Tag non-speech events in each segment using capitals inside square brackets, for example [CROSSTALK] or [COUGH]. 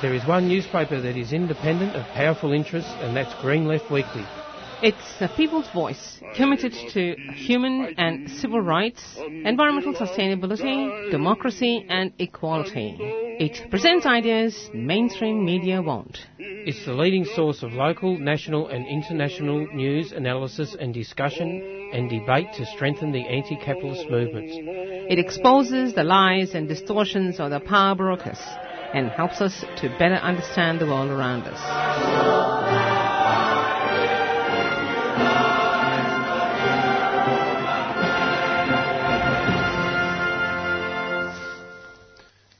There is one newspaper that is independent of powerful interests, and that's Green Left Weekly. It's a people's voice, committed to human and civil rights, environmental sustainability, democracy and equality. It presents ideas mainstream media won't. It's the leading source of local, national and international news, analysis and discussion and debate to strengthen the anti-capitalist movements. It exposes the lies and distortions of the power brokers and helps us to better understand the world around us.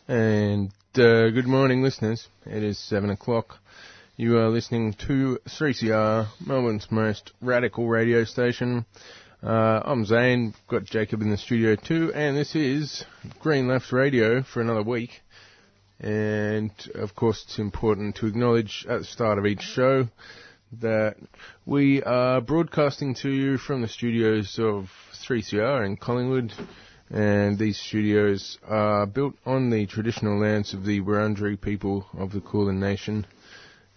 And uh, good morning, listeners. It is 7 o'clock. You are listening to 3CR, Melbourne's most radical radio station. Uh, I'm Zane, got Jacob in the studio too, and this is Green Left Radio for another week. And of course, it's important to acknowledge at the start of each show that we are broadcasting to you from the studios of 3CR in Collingwood and these studios are built on the traditional lands of the Wurundjeri people of the Kulin Nation.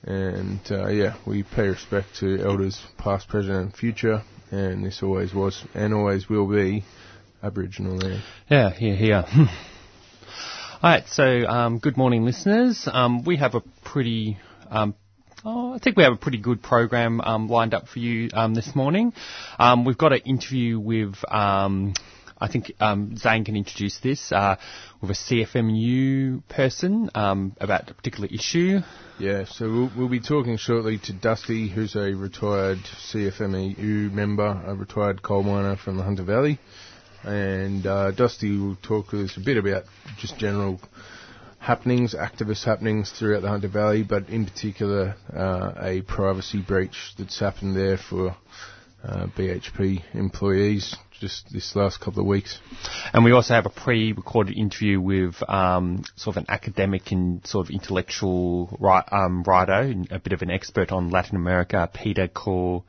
And uh, yeah, we pay respect to elders past, present and future, and this always was and always will be Aboriginal land. Yeah, here here, [LAUGHS] here. Alright, so um, good morning listeners. Um, we have a pretty um, Oh, I think we have a pretty good program um, lined up for you um, this morning. Um, we've got an interview with I think um, Zane can introduce this uh, with a CFMEU person um, about a particular issue. Yeah, so we'll, we'll, be talking shortly to Dusty, who's a retired CFMEU member, a retired coal miner from the Hunter Valley. And uh, Dusty will talk to us a bit about just general happenings, activist happenings throughout the Hunter Valley, but in particular uh, a privacy breach that's happened there for uh, BHP employees just this last couple of weeks. And we also have a pre-recorded interview with um, sort of an academic and sort of intellectual um, writer, a bit of an expert on Latin America, Peter Cor-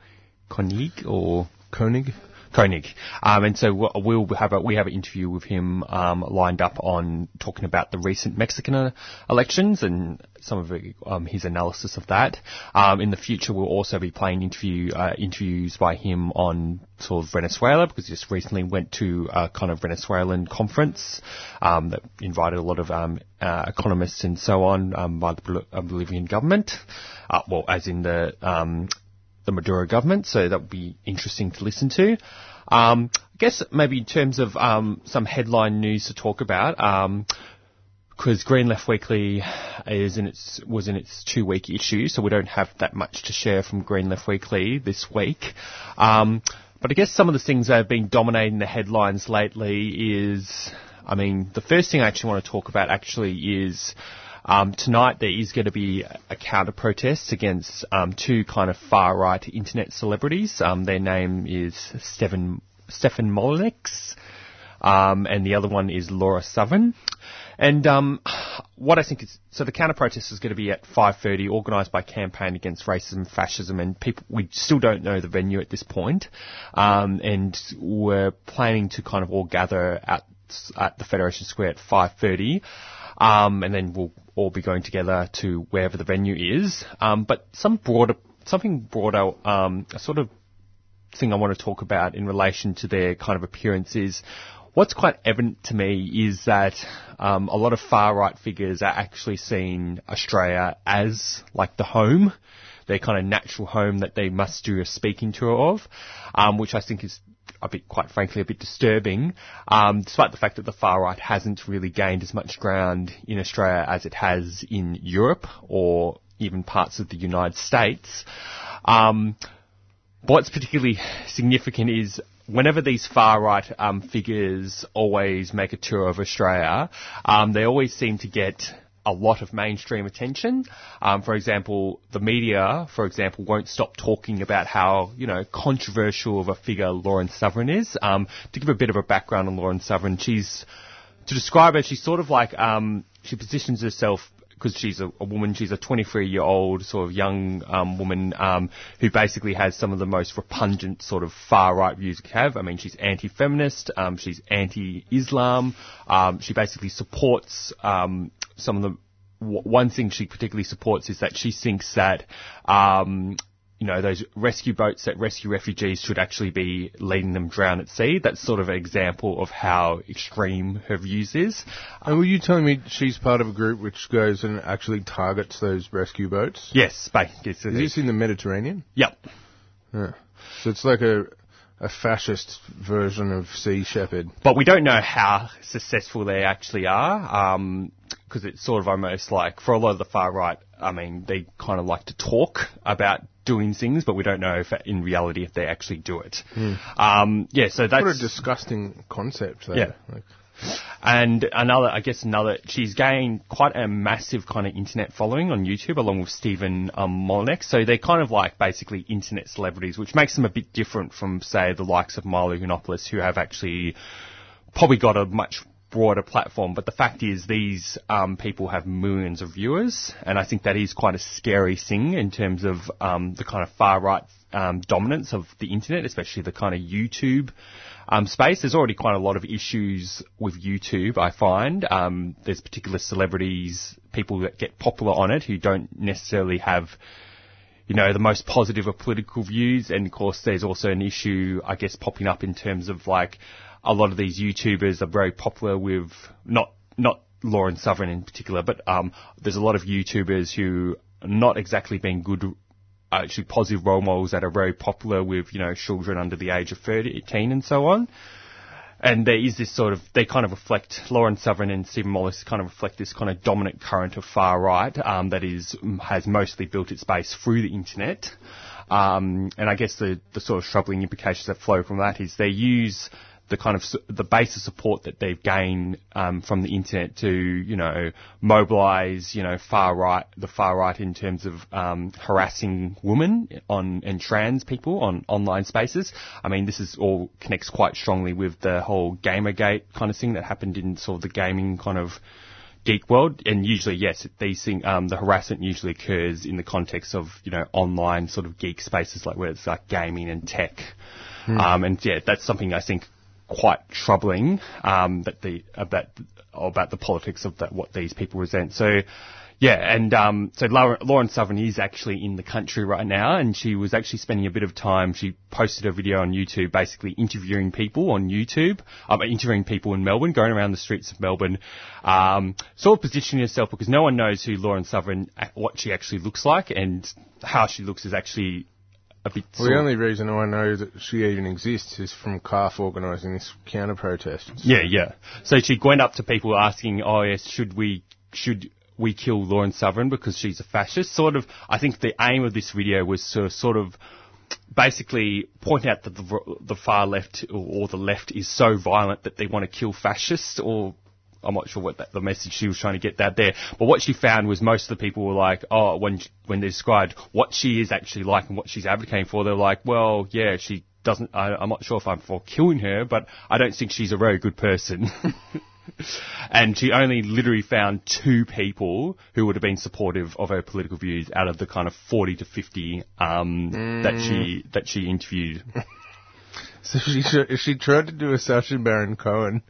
Koenig or Koenig. Koenig. Um, and so we'll have a, we have an interview with him um, lined up on talking about the recent Mexican uh, elections and some of um, his analysis of that. Um, in the future, we'll also be playing interview uh, interviews by him on sort of Venezuela because he just recently went to a kind of Venezuelan conference um, that invited a lot of um, uh, economists and so on by the Bolivarian government. Uh, well, as in the the Maduro government, so that would be interesting to listen to. Um, I guess maybe in terms of um, some headline news to talk about, because um, Green Left Weekly is in its was in its two week issue, so we don't have that much to share from Green Left Weekly this week. Um, but I guess some of the things that have been dominating the headlines lately is, I mean, the first thing I actually want to talk about actually is um, tonight there is going to be a counter protest against um, two kind of far right internet celebrities. Um, their name is Stefan Stefan Molyneux, um, and the other one is Lauren Southern. And um, what I think is so the counter protest is going to be at 5:30, organised by Campaign Against Racism, and Fascism, and people. We still don't know the venue at this point, um, and we're planning to kind of all gather at at the Federation Square at 5:30. Um, and then we'll all be going together to wherever the venue is. Um, but some broader, something broader, um, a sort of thing I want to talk about in relation to their kind of appearance is what's quite evident to me is that um, a lot of far right figures are actually seeing Australia as like the home, their kind of natural home that they must do a speaking tour of, um, which I think is a bit, quite frankly, a bit disturbing, um, despite the fact that the far right hasn't really gained as much ground in Australia as it has in Europe or even parts of the United States. Um, what's particularly significant is whenever these far right um, figures always make a tour of Australia, um, they always seem to get a lot of mainstream attention. Um, for example, the media, for example, won't stop talking about how, you know, controversial of a figure Lauren Southern is. Um, to give a bit of a background on Lauren Southern, she's, to describe her, she's sort of like, um, she positions herself because she's a, a, woman, she's a 23 year old sort of young um, woman um, who basically has some of the most repugnant sort of far right views you have. I mean, she's anti feminist, um, she's anti Islam, um, she basically supports um, some of the w- one thing she particularly supports is that she thinks that, um, you know, those rescue boats that rescue refugees should actually be letting them drown at sea. That's sort of an example of how extreme her views is. And were you telling me she's part of a group which goes and actually targets those rescue boats? Yes, basically. Is this in the Mediterranean? Yep. Yeah. So it's like a a fascist version of Sea Shepherd. But we don't know how successful they actually are, because it's sort of almost like, for a lot of the far right, I mean, they kind of like to talk about doing things, but we don't know if in reality if they actually do it. Um, yeah, so that's What a disgusting concept, though. Yeah. Like, and another, I guess another, she's gained quite a massive kind of internet following on YouTube along with Stephen um, Molyneux. So they're kind of like basically internet celebrities, which makes them a bit different from, say, the likes of Milo Yiannopoulos, who have actually probably got a much broader platform. But the fact is, these um, people have millions of viewers, and I think that is quite a scary thing in terms of um, the kind of far right um, dominance of the internet, especially the kind of YouTube um, space. There's already quite a lot of issues with YouTube, I find. Um, there's particular celebrities, people that get popular on it who don't necessarily have you know, the most positive of political views. And of course, there's also an issue, I guess, popping up in terms of like a lot of these YouTubers are very popular with not, not Lauren Southern in particular, but, um, there's a lot of YouTubers who are not exactly being good, actually positive role models that are very popular with, you know, children under the age of 13 and so on. And there is this sort of, they kind of reflect, Lauren Southern and Stephen Mollis kind of reflect this kind of dominant current of far right um, that is has mostly built its base through the internet. Um, and I guess the, the sort of troubling implications that flow from that is they use the kind of the base of support that they've gained um, from the internet to you know mobilise you know far right the far right in terms of um, harassing women on and trans people on online spaces. I mean this is all connects quite strongly with the whole Gamergate kind of thing that happened in sort of the gaming kind of geek world, and usually, yes, these thing, um, the harassment usually occurs in the context of, you know, online sort of geek spaces, like where it's like gaming and tech. Um, and yeah, that's something I think quite troubling, um, that the, about, about the politics of that, what these people resent. So, yeah, and um, so Lauren, Southern is actually in the country right now, and she was actually spending a bit of time. She posted a video on YouTube, basically interviewing people on YouTube, um, interviewing people in Melbourne, going around the streets of Melbourne, um, sort of positioning herself because no one knows who Lauren Southern, what she actually looks like, and how she looks is actually a bit. well, the only reason I know that she even exists is from CARF organising this counter protest. Yeah, yeah. So she went up to people asking, "Oh yes, should we should we kill Lauren Southern because she's a fascist?" Sort of. I think the aim of this video was to sort of basically point out that the, the far left or the left is so violent that they want to kill fascists or. I'm not sure what that, the message she was trying to get that there, but what she found was most of the people were like, oh, when when they described what she is actually like and what she's advocating for, they're like, well, yeah, she doesn't. I, I'm not sure if I'm for killing her, but I don't think she's a very good person. [LAUGHS] and she only literally found two people who would have been supportive of her political views out of the kind of 40 to 50 um, that she that she interviewed. [LAUGHS] So she she tried to do a Sacha Baron Cohen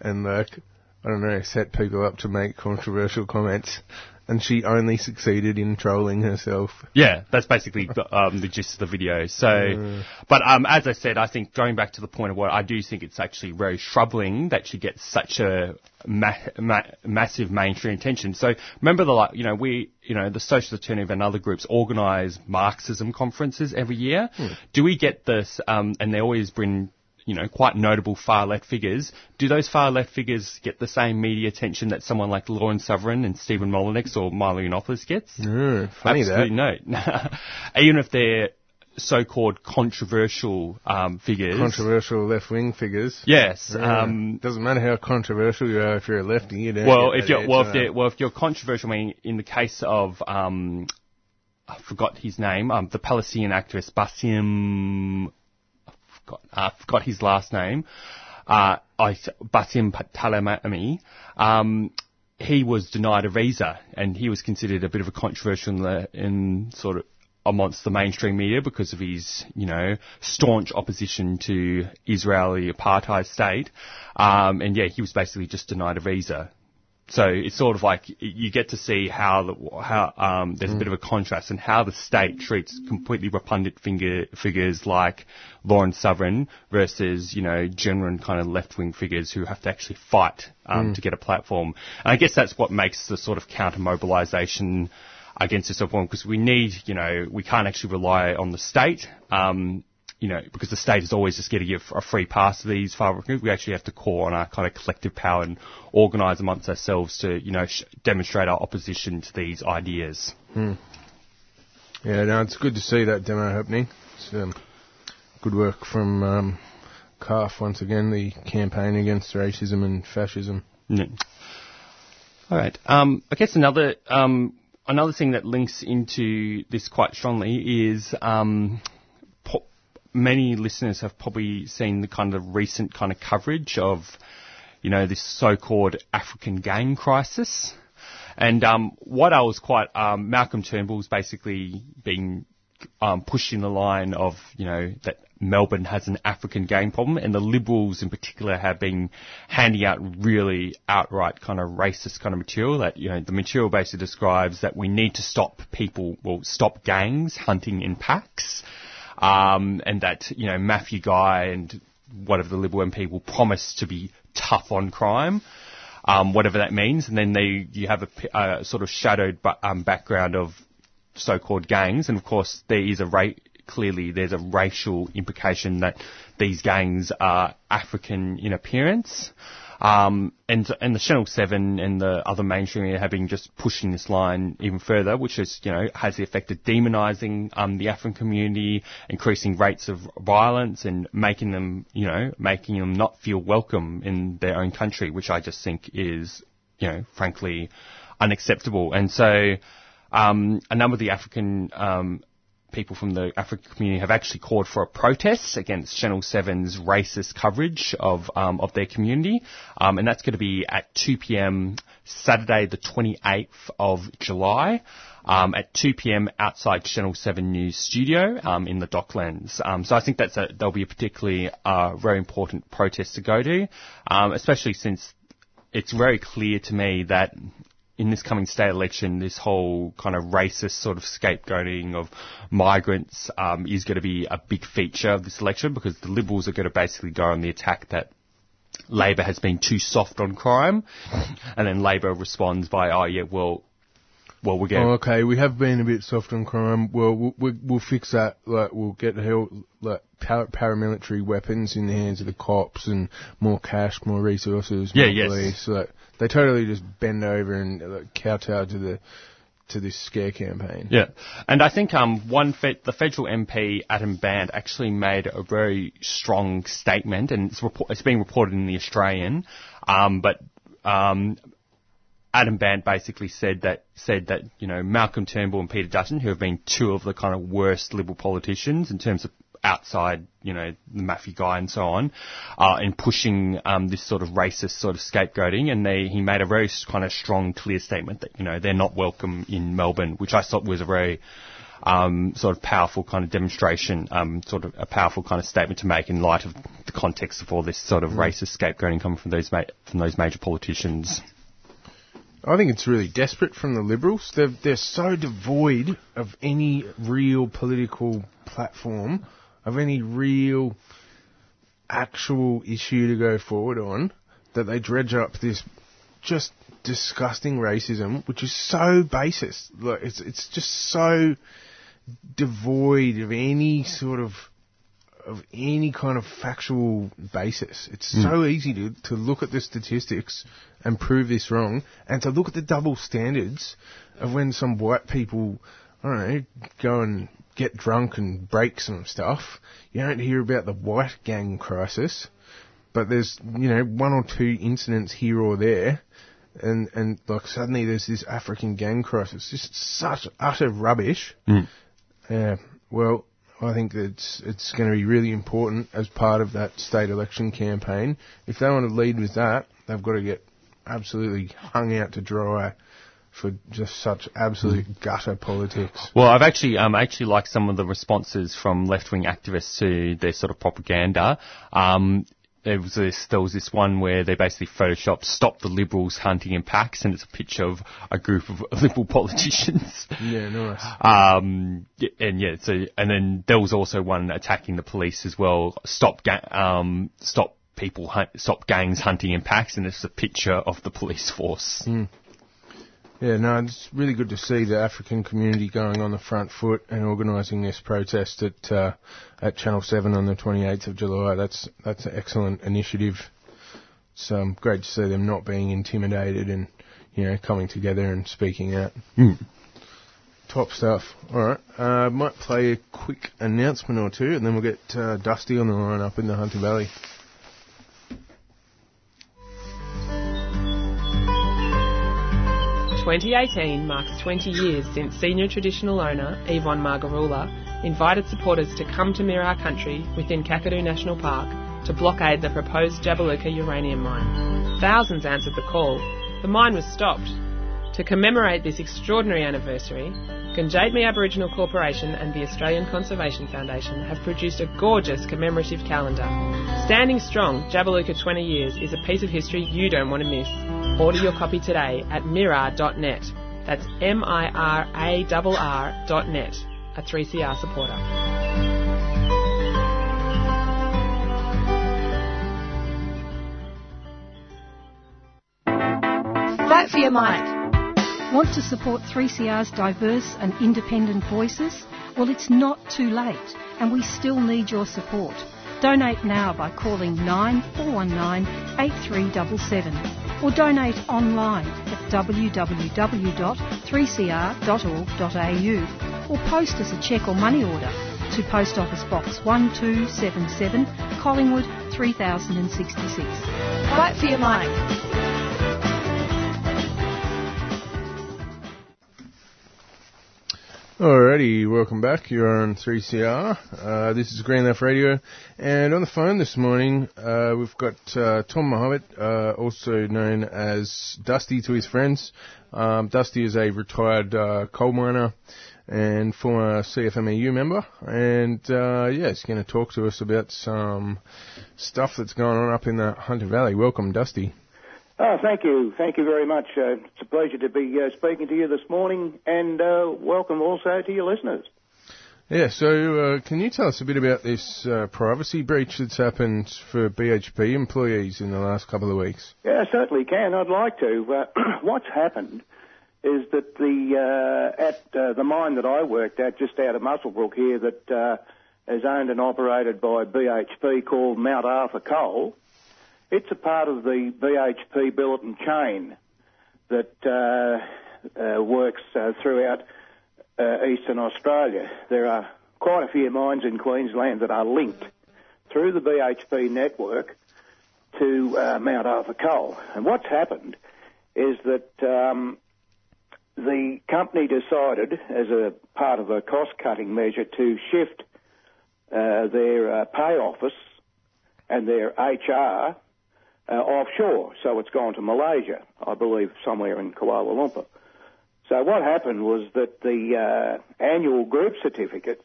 and like I don't know set people up to make controversial comments, and she only succeeded in trolling herself. Yeah, that's basically the, um, the gist of the video. So, but um, as I said, I think going back to the point of what I do think it's actually very troubling that she gets such a ma- ma- massive mainstream attention. So remember the like, you know, we, you know, the Socialist Alternative and other groups organise Marxism conferences every year. Do we get this? Um, and they always bring you know, quite notable far left figures. Do those far left figures get the same media attention that someone like Lauren Southern and Stephen Molyneux or Milo Yiannopoulos gets? Mm, funny Absolutely no. [LAUGHS] Even if they're so-called controversial um, figures. controversial left wing figures. yes. Yeah. Um, doesn't matter how controversial you are if you're a lefty. You well, if you're well, if well, if you're controversial, I mean, in the case of um, I forgot his name, um, the Palestinian activist Basim, I forgot, forgot his last name, uh, Basim Tamimi, um, he was denied a visa, and he was considered a bit of a controversial in, the, in sort of amongst the mainstream media because of his, you know, staunch opposition to Israeli apartheid state. Um, and yeah, he was basically just denied a visa so it's sort of like you get to see how the, how um, there's a bit of a contrast and how the state treats completely repugnant finger, figures like Lauren Southern versus you know genuine kind of left wing figures who have to actually fight um, to get a platform. And I guess that's what makes the sort of counter mobilisation against this reform because we need you know we can't actually rely on the state. Um, you know, because the state is always just getting a free pass to these far right groups, we actually have to call on our kind of collective power and organise amongst ourselves to, you know, sh- demonstrate our opposition to these ideas. Hmm. Yeah, no, it's good to see that demo happening. It's um, good work from um, CARF once again, the campaign against racism and fascism. Yeah. All right. Um, I guess another um, another thing that links into this quite strongly is um, many listeners have probably seen the kind of recent kind of coverage of you know this so-called African gang crisis. And um, what I was quite um, Malcolm Turnbull's basically being um, pushing the line of you know that Melbourne has an African gang problem, and the Liberals in particular have been handing out really outright kind of racist kind of material. That you know the material basically describes that we need to stop people, well, stop gangs hunting in packs, um, and that you know Matthew Guy and whatever the Liberal MP will promise to be tough on crime um, whatever that means, and then they you have a sort of shadowed um, background of so-called gangs, and of course there is a clearly there's a racial implication that these gangs are African in appearance. Um, and, and the Channel 7 and the other mainstream media have been just pushing this line even further, which is, you know, has the effect of demonising, um, the African community, increasing rates of violence and making them, you know, making them not feel welcome in their own country, which I just think is, you know, frankly unacceptable. And so, um, a number of the African, um, people from the African community have actually called for a protest against Channel 7's racist coverage of um, of their community, um, and that's going to be at 2 p.m. Saturday, the 28th of July. Um, at 2 p.m. outside Channel 7 News Studio um, in the Docklands. Um, so I think that's a, there'll be a particularly uh, very important protest to go to, um, especially since it's very clear to me that in this coming state election, this whole kind of racist sort of scapegoating of migrants um, is going to be a big feature of this election because the Liberals are going to basically go on the attack that Labor has been too soft on crime, and then Labor responds by, "Oh yeah, well, well we're getting. Oh, okay, we have been a bit soft on crime. Well, we'll, we'll, we'll fix that. Like, we'll get help, like par- paramilitary weapons in the hands of the cops and more cash, more resources. Yeah, yes. Like, they totally just bend over and like, kowtow to the to this scare campaign. Yeah, and I think um, one fe- the federal MP Adam Bandt actually made a very strong statement, and it's, report- it's being reported in the Australian. Um, but um, Adam Bandt basically said that said that you know Malcolm Turnbull and Peter Dutton, who have been two of the kind of worst Liberal politicians in terms of outside, you know, the Matthew Guy and so on, uh, in pushing um, this sort of racist sort of scapegoating. And they, he made a very kind of strong, clear statement that you know they're not welcome in Melbourne, which I thought was a very um, sort of powerful kind of demonstration, um, sort of a powerful kind of statement to make in light of the context of all this sort of racist scapegoating coming from those ma- from those major politicians. I think it's really desperate from the Liberals. They're, they're so devoid of any real political platform, of any real actual issue to go forward on, that they dredge up this just disgusting racism, which is so basis. Like it's it's just so devoid of any sort of of any kind of factual basis. It's hmm. so easy to, to look at the statistics and prove this wrong, and to look at the double standards of when some white people, I don't know, go and get drunk and break some stuff. You don't hear about the white gang crisis, but there's, you know, one or two incidents here or there, and, and like suddenly there's this African gang crisis. Just such utter rubbish. Hmm. Yeah, well, I think that it's it's going to be really important as part of that state election campaign. If they want to lead with that, they've got to get absolutely hung out to dry for just such absolute gutter politics. Well, I've actually um, actually liked some of the responses from left wing activists to their sort of propaganda. Um, there was this there was this one where they basically photoshopped stop the liberals hunting in packs, and it's a picture of a group of [LAUGHS] liberal politicians. Yeah, nice. Um, and yeah, so and then there was also one attacking the police as well. Stop, ga- um, stop people, hunt, stop gangs hunting in packs, and it's a picture of the police force. Yeah, no, it's really good to see the African community going on the front foot and organising this protest at uh, at Channel Seven on the 28th of July. That's that's an excellent initiative. It's um, great to see them not being intimidated and you know coming together and speaking out. Top stuff. All right, uh, might play a quick announcement or two, and then we'll get uh, Dusty on the line up in the Hunter Valley. 2018 marks 20 years since senior traditional owner Yvonne Margarula invited supporters to come to Mirarr Country within Kakadu National Park to blockade the proposed Jabiluka uranium mine. Thousands answered the call. The mine was stopped. To commemorate this extraordinary anniversary, Gundjeihmi Aboriginal Corporation and the Australian Conservation Foundation have produced a gorgeous commemorative calendar. Standing strong, Jabiluka 20 years is a piece of history you don't want to miss. Order your copy today at mirarr.net. That's M-I-R-A-R-R dot net. A 3CR supporter. Vote for your mic. Want to support 3CR's diverse and independent voices? Well, it's not too late, and we still need your support. Donate now by calling 9419 8377 or donate online at www.3cr.org.au or post us a cheque or money order to Post Office Box 1277, Collingwood 3066. Vote for your mic. Alrighty, welcome back. You're on 3CR. Uh, this is Green Left Radio. And on the phone this morning, uh, we've got uh, Tom Mohammed, uh, also known as Dusty to his friends. Um, Dusty is a retired uh, coal miner and former CFMEU member. And uh, yeah, he's going to talk to us about some stuff that's going on up in the Hunter Valley. Welcome, Dusty. Oh, thank you. Thank you very much. Uh, it's a pleasure to be uh, speaking to you this morning, and uh, welcome also to your listeners. Yeah, so uh, can you tell us a bit about this uh, privacy breach that's happened for BHP employees in the last couple of weeks? Yeah, I certainly can. I'd like to. Uh, [CLEARS THROAT] what's happened is that the uh, at uh, the mine that I worked at, just out of Muswellbrook here, that uh, is owned and operated by BHP, called Mount Arthur Coal. It's a part of the BHP Billiton chain that uh, uh, works uh, throughout uh, eastern Australia. There are quite a few mines in Queensland that are linked through the BHP network to uh, Mount Arthur Coal. And what's happened is that um, the company decided, as a part of a cost-cutting measure, to shift uh, their pay office and their HR uh, offshore. So it's gone to Malaysia, I believe, somewhere in Kuala Lumpur. So what happened was that the uh, annual group certificates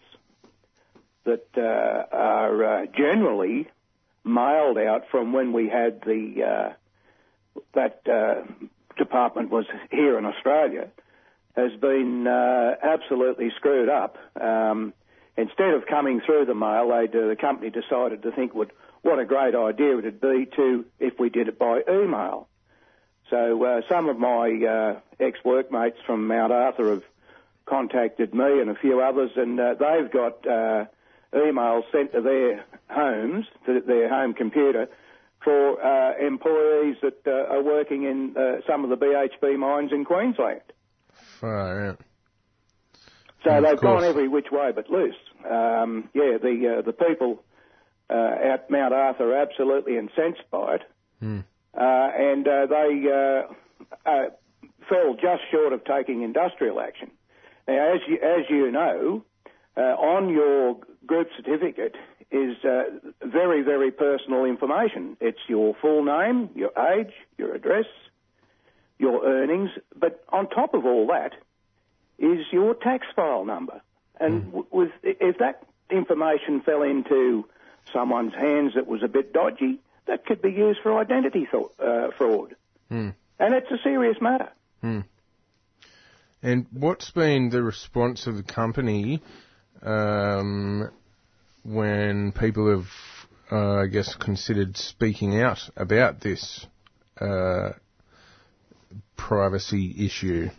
that uh, are uh, generally mailed out from when we had the uh, that uh, department was here in Australia has been absolutely screwed up. Um, instead of coming through the mail, they the company decided to think would what a great idea it would be to if we did it by email. So uh, some of my uh, ex-workmates from Mount Arthur have contacted me and a few others, and uh, they've got uh, emails sent to their homes, to their home computer, for uh, employees that uh, are working in uh, some of the BHP mines in Queensland. Far out. So they've gone every which way but loose. Um, yeah, the uh, the people at Mount Arthur absolutely incensed by it, uh, and uh, they uh, uh, fell just short of taking industrial action. Now, as you, as you know, uh, on your group certificate is uh, very, very personal information. It's your full name, your age, your address, your earnings, but on top of all that is your tax file number. And w with if that information fell into someone's hands that was a bit dodgy, that could be used for identity th- uh, fraud. Hmm. And it's a serious matter. And what's been the response of the company um, when people have, uh, I guess, considered speaking out about this uh, privacy issue?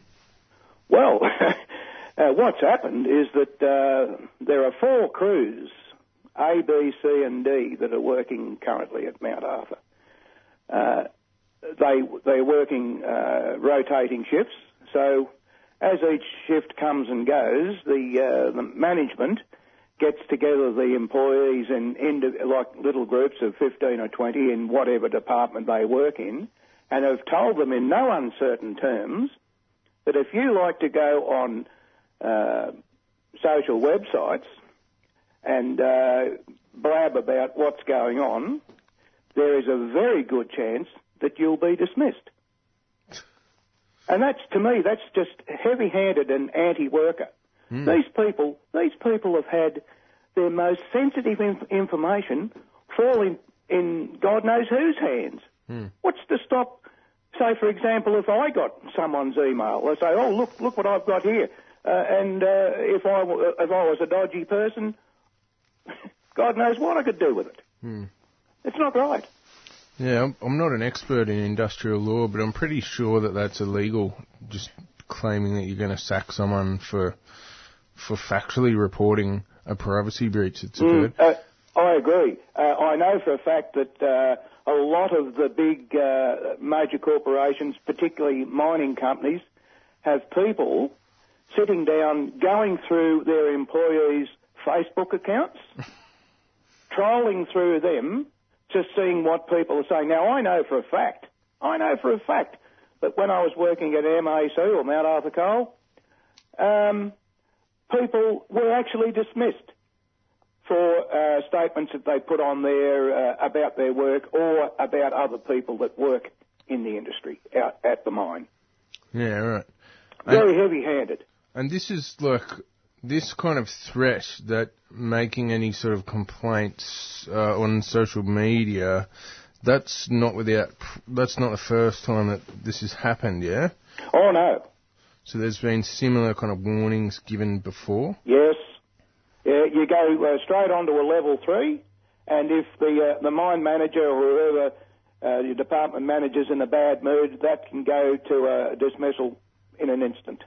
Well, [LAUGHS] uh, what's happened is that uh, there are four crews, A, B, C, and D, that are working currently at Mount Arthur. Uh, they they're working uh, rotating shifts, so as each shift comes and goes, the uh, the management gets together the employees in, in like little groups of 15 or 20 in whatever department they work in, and have told them in no uncertain terms that if you like to go on uh, social websites and uh, blab about what's going on, there is a very good chance that you'll be dismissed. And that's, to me, that's just heavy-handed and anti-worker. These people, these people have had their most sensitive inf- information fall in, in God knows whose hands. What's to stop, say, for example, if I got someone's email, they say, oh, look, look what I've got here. Uh, and uh, if, I, w- if I was a dodgy person, God knows what I could do with it. It's not right. Yeah, I'm, not an expert in industrial law, but I'm pretty sure that that's illegal. Just claiming that you're going to sack someone for for factually reporting a privacy breach that's occurred. Uh, I agree. Uh, I know for a fact that uh, a lot of the big uh, major corporations, particularly mining companies, have people sitting down going through their employees' Facebook accounts, [LAUGHS] trolling through them, just seeing what people are saying. Now, I know for a fact, I know for a fact that when I was working at MAC or Mount Arthur Coal, um, people were actually dismissed for uh, statements that they put on there uh, about their work or about other people that work in the industry out at the mine. Yeah, right. Very heavy-handed. And this is like this kind of threat that making any sort of complaints uh, on social media. That's not without. That's not the first time that this has happened. Yeah. Oh no, So there's been similar kind of warnings given before. yes, yeah, you go uh, straight on to a level three, and if the uh, the mine manager or whoever uh, your department manager's in a bad mood, that can go to a dismissal in an instant.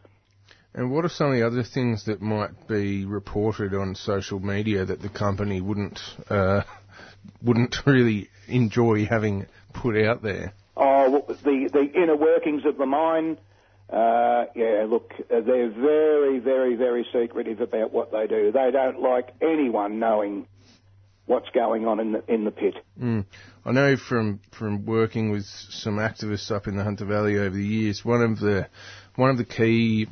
And what are some of the other things that might be reported on social media that the company wouldn't uh, [LAUGHS] wouldn't really enjoy having put out there? Oh, well, the the inner workings of the mine. Uh, yeah, look, they're very, very, very secretive about what they do. They don't like anyone knowing what's going on in the in the pit. Mm. I know from from working with some activists up in the Hunter Valley over the years, one of the one of the key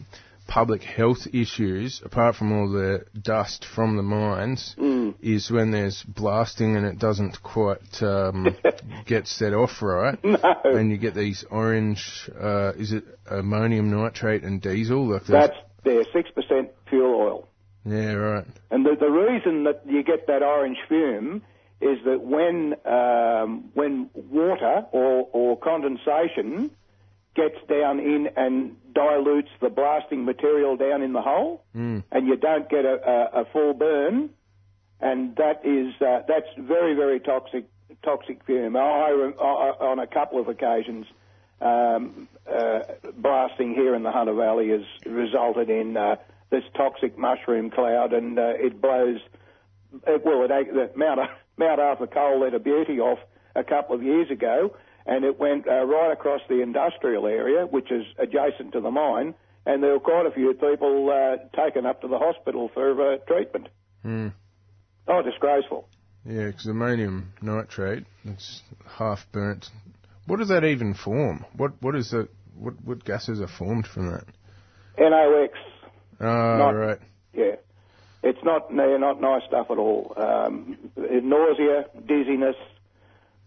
public health issues, apart from all the dust from the mines, is when there's blasting and it doesn't quite um, [LAUGHS] get set off right, No, and you get these orange, uh, is it ammonium nitrate and diesel? Like that's their six percent fuel oil. yeah, right. And the, the reason that you get that orange fume is that when um, when water or, or condensation gets down in and dilutes the blasting material down in the hole, Mm. and you don't get a, a, a full burn, and that is uh, that's very very toxic toxic fume. I, I, on a couple of occasions. Um, uh, blasting here in the Hunter Valley has resulted in uh, this toxic mushroom cloud, and uh, it blows. It, well, it, the Mount Mount Arthur Coal let a beauty off a couple of years ago, and it went uh, right across the industrial area, which is adjacent to the mine, and there were quite a few people uh, taken up to the hospital for uh, treatment. Mm. Oh, disgraceful. Yeah, because ammonium nitrate, it's half burnt. What does that even form? What what is it? What what gases are formed from that? NOx. Ah, Not- right. Yeah. It's not no, not nice stuff at all. Um, nausea, dizziness.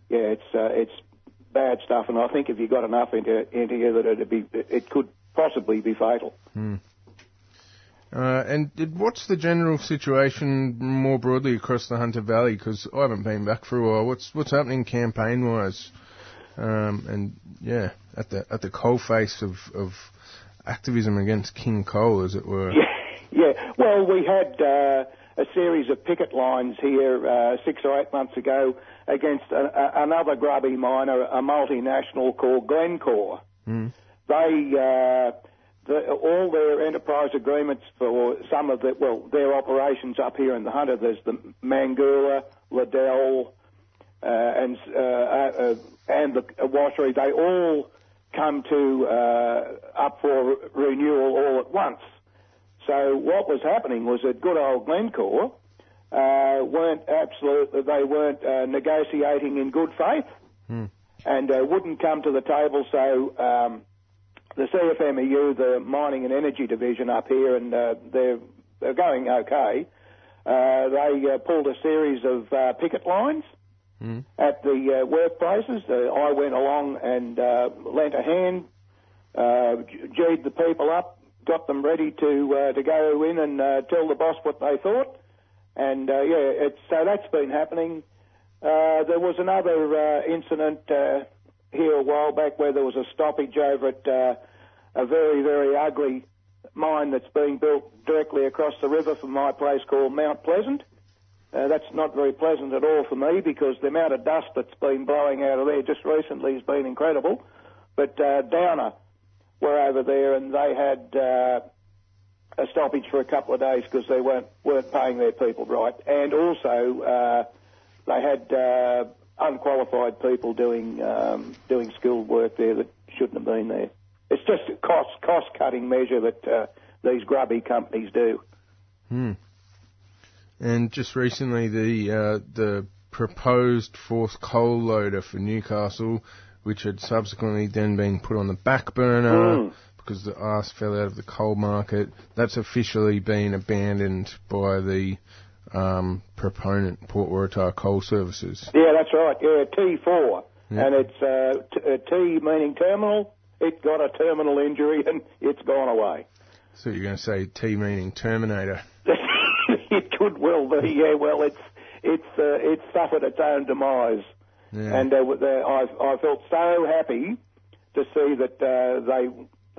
Yeah, it's uh, it's bad stuff, and I think if you got enough into into you that it'd be it could possibly be fatal. Uh, and what's the general situation more broadly across the Hunter Valley? Because I haven't been back for a while. What's what's happening campaign wise? Um, and yeah, at the at the coalface of of activism against King Coal, as it were. Yeah, [LAUGHS] yeah. Well, we had uh, a series of picket lines here uh, six or eight months ago against a, a, another grubby miner, a multinational called Glencore. Mm. They uh, the, all their enterprise agreements for some of the well their operations up here in the Hunter. There's the Mangoola, Liddell, uh, and uh, uh, and the washery. They all come to uh, up for renewal all at once. So what was happening was that good old Glencore uh, weren't absolutely they weren't uh, negotiating in good faith Hmm. and uh, wouldn't come to the table. So um, the CFMEU, the Mining and Energy Division up here, and uh, they're they're going okay. Uh, they uh, pulled a series of uh, picket lines Mm. at the uh, workplaces. Uh, I went along and uh, lent a hand, uh, G'd the people up, got them ready to uh, to go in and uh, tell the boss what they thought. And uh, yeah, it's, so that's been happening. Uh, there was another uh, incident uh, here a while back where there was a stoppage over at uh, a very very ugly mine that's being built directly across the river from my place called Mount Pleasant. Uh, that's not very pleasant at all for me because the amount of dust that's been blowing out of there just recently has been incredible. But uh, Downer were over there and they had uh, a stoppage for a couple of days because they weren't weren't paying their people right, and also uh, they had uh, unqualified people doing um, doing skilled work there that shouldn't have been there. It's just a cost cost cutting measure that uh, these grubby companies do. Hmm. And just recently, the uh, the proposed fourth coal loader for Newcastle, which had subsequently then been put on the back burner Mm. Because the arse fell out of the coal market, that's officially been abandoned by the um, proponent, Port Waratah Coal Services. Yeah, that's right. Yeah, T4, Yeah. and it's uh, t- uh, T meaning terminal. It got a terminal injury [LAUGHS] and it's gone away. So you're going to say T meaning Terminator. [LAUGHS] it could well be. Yeah, well, it's it's uh, it's suffered its own demise. Yeah. And uh, I, I felt so happy to see that uh, they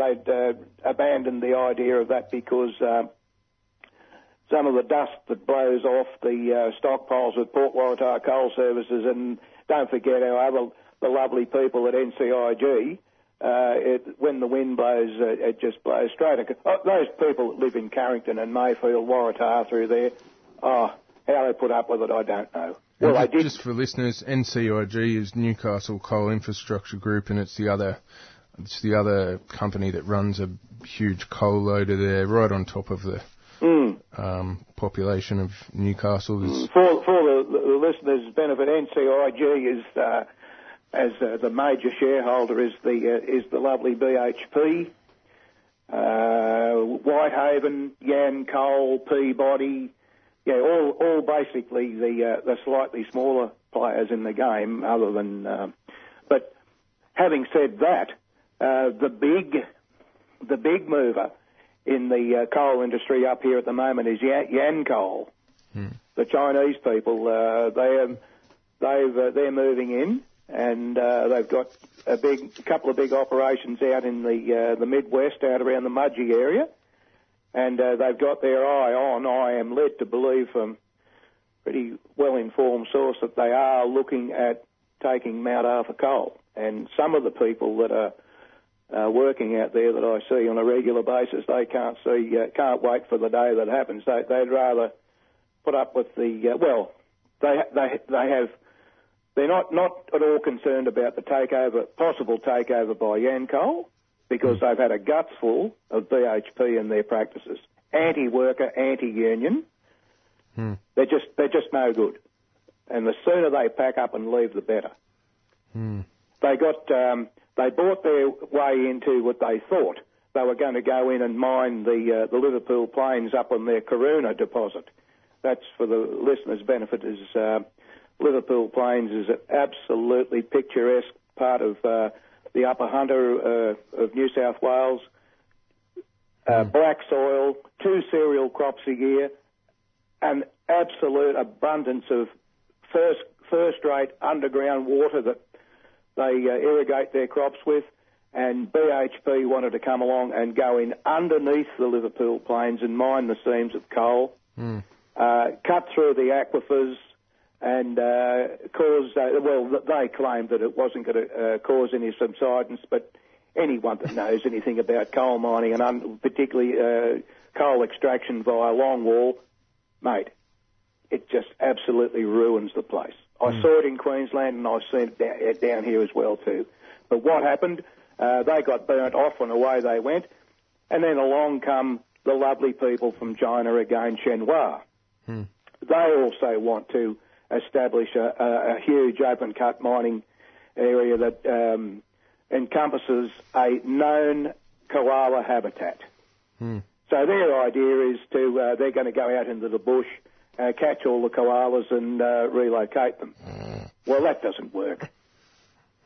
they'd uh, abandoned the idea of that because uh, some of the dust that blows off the uh, stockpiles at Port Waratah Coal Services, and don't forget our other the lovely people at NCIG. Uh, it, when the wind blows, uh, it just blows straight. ac- Oh, those people that live in Carrington and Mayfield, Waratah through there, oh, how they put up with it, I don't know. Well, they did. Just for listeners, NCIG is Newcastle Coal Infrastructure Group, and it's the other, it's the other company that runs a huge coal loader there, right on top of the Mm. um, population of Newcastle. There's, For, for the, the listeners' benefit, NCIG is uh, as uh, the major shareholder is the uh, is the lovely BHP, uh, Whitehaven, Yancoal, Peabody, yeah, all all basically the uh, the slightly smaller players in the game, other than. Um, but having said that, uh, the big the big mover in the uh, coal industry up here at the moment is Yan- Yancoal the Chinese people, uh, they they've uh, they're moving in, and uh, they've got a big a couple of big operations out in the uh, the Midwest, out around the Mudgee area, and uh, they've got their eye on. I am led to believe from pretty well informed source that they are looking at taking Mount Arthur coal, and some of the people that are uh, working out there that I see on a regular basis, they can't see, uh, can't wait for the day that happens. They, they'd rather put up with the uh, well, they they they have they're not not at all concerned about the takeover, possible takeover by Yancoal, because they've had a guts full of BHP and their practices, anti-worker, anti-union. Hmm. They're just they're just no good, and the sooner they pack up and leave, the better. hmm. They got um, they bought their way into what they thought they were going to go in and mine the uh, the Liverpool Plains up on their Caroona deposit. That's for the listeners' benefit. Is uh, Liverpool Plains is an absolutely picturesque part of uh, the Upper Hunter uh, of New South Wales. uh, black soil, two cereal crops a year, an absolute abundance of first first rate underground water that they uh, irrigate their crops with. And BHP wanted to come along and go in underneath the Liverpool plains and mine the seams of coal, uh, cut through the aquifers, and uh, cause. Uh, well, they claimed that it wasn't going to uh, cause any subsidence, but anyone that knows anything about coal mining and un- particularly uh, coal extraction via longwall, mate, it just absolutely ruins the place. I saw it in Queensland and I've seen it down, down here as well too. But what happened? Uh, they got burnt off and away they went, and then along come the lovely people from China again, Shenhua. They also want to establish a, a, a huge open cut mining area that um, encompasses a known koala habitat. So their idea is to uh, they're going to go out into the bush, uh, catch all the koalas and uh, relocate them. Well, that doesn't work.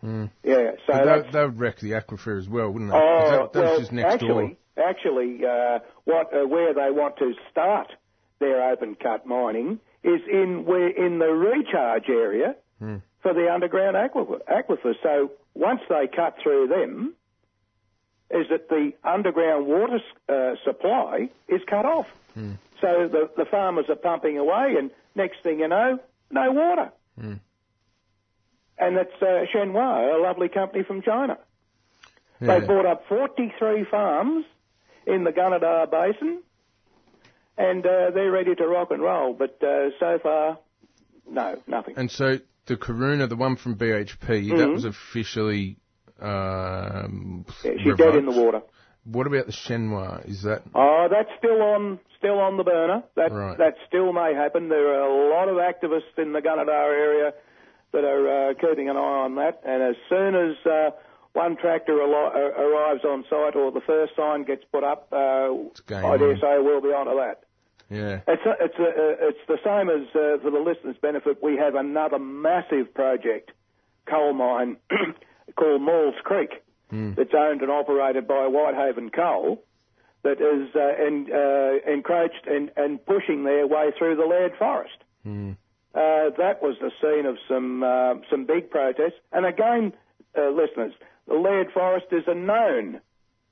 Yeah, so that, that would wreck the aquifer as well, wouldn't it? Oh, that, that well, actually, door. actually, uh, what uh, where they want to start their open cut mining is in where in the recharge area Hmm. for the underground aquifer. aquifer. So once they cut through them, is that the underground water uh, supply is cut off. Hmm. So the the farmers are pumping away, and next thing you know, no water. Hmm. And that's uh, Shenhua, a lovely company from China. Yeah. They bought up 43 farms in the Gunnedah Basin, and uh, they're ready to rock and roll. But uh, so far, no, nothing. And so the Caroona, the one from BHP, that was officially. Um, Yeah, she's dead in the water. What about the Shenhua? Is that Oh, that's still on, still on the burner. That Right. that still may happen. There are a lot of activists in the Gunnedah area that are uh, keeping an eye on that. And as soon as uh, one tractor uh, arrives on site or the first sign gets put up, uh, I dare say we'll be onto that. yeah? It's a, it's a, uh, it's the same as uh, for the listeners' benefit. We have another massive project, coal mine [CLEARS THROAT] called Maules Creek, that's owned and operated by Whitehaven Coal, that is uh, en- uh, encroached and, and pushing their way through the Leard Forest. Uh, that was the scene of some uh, some big protests. And again, uh, listeners, the Leard Forest is a known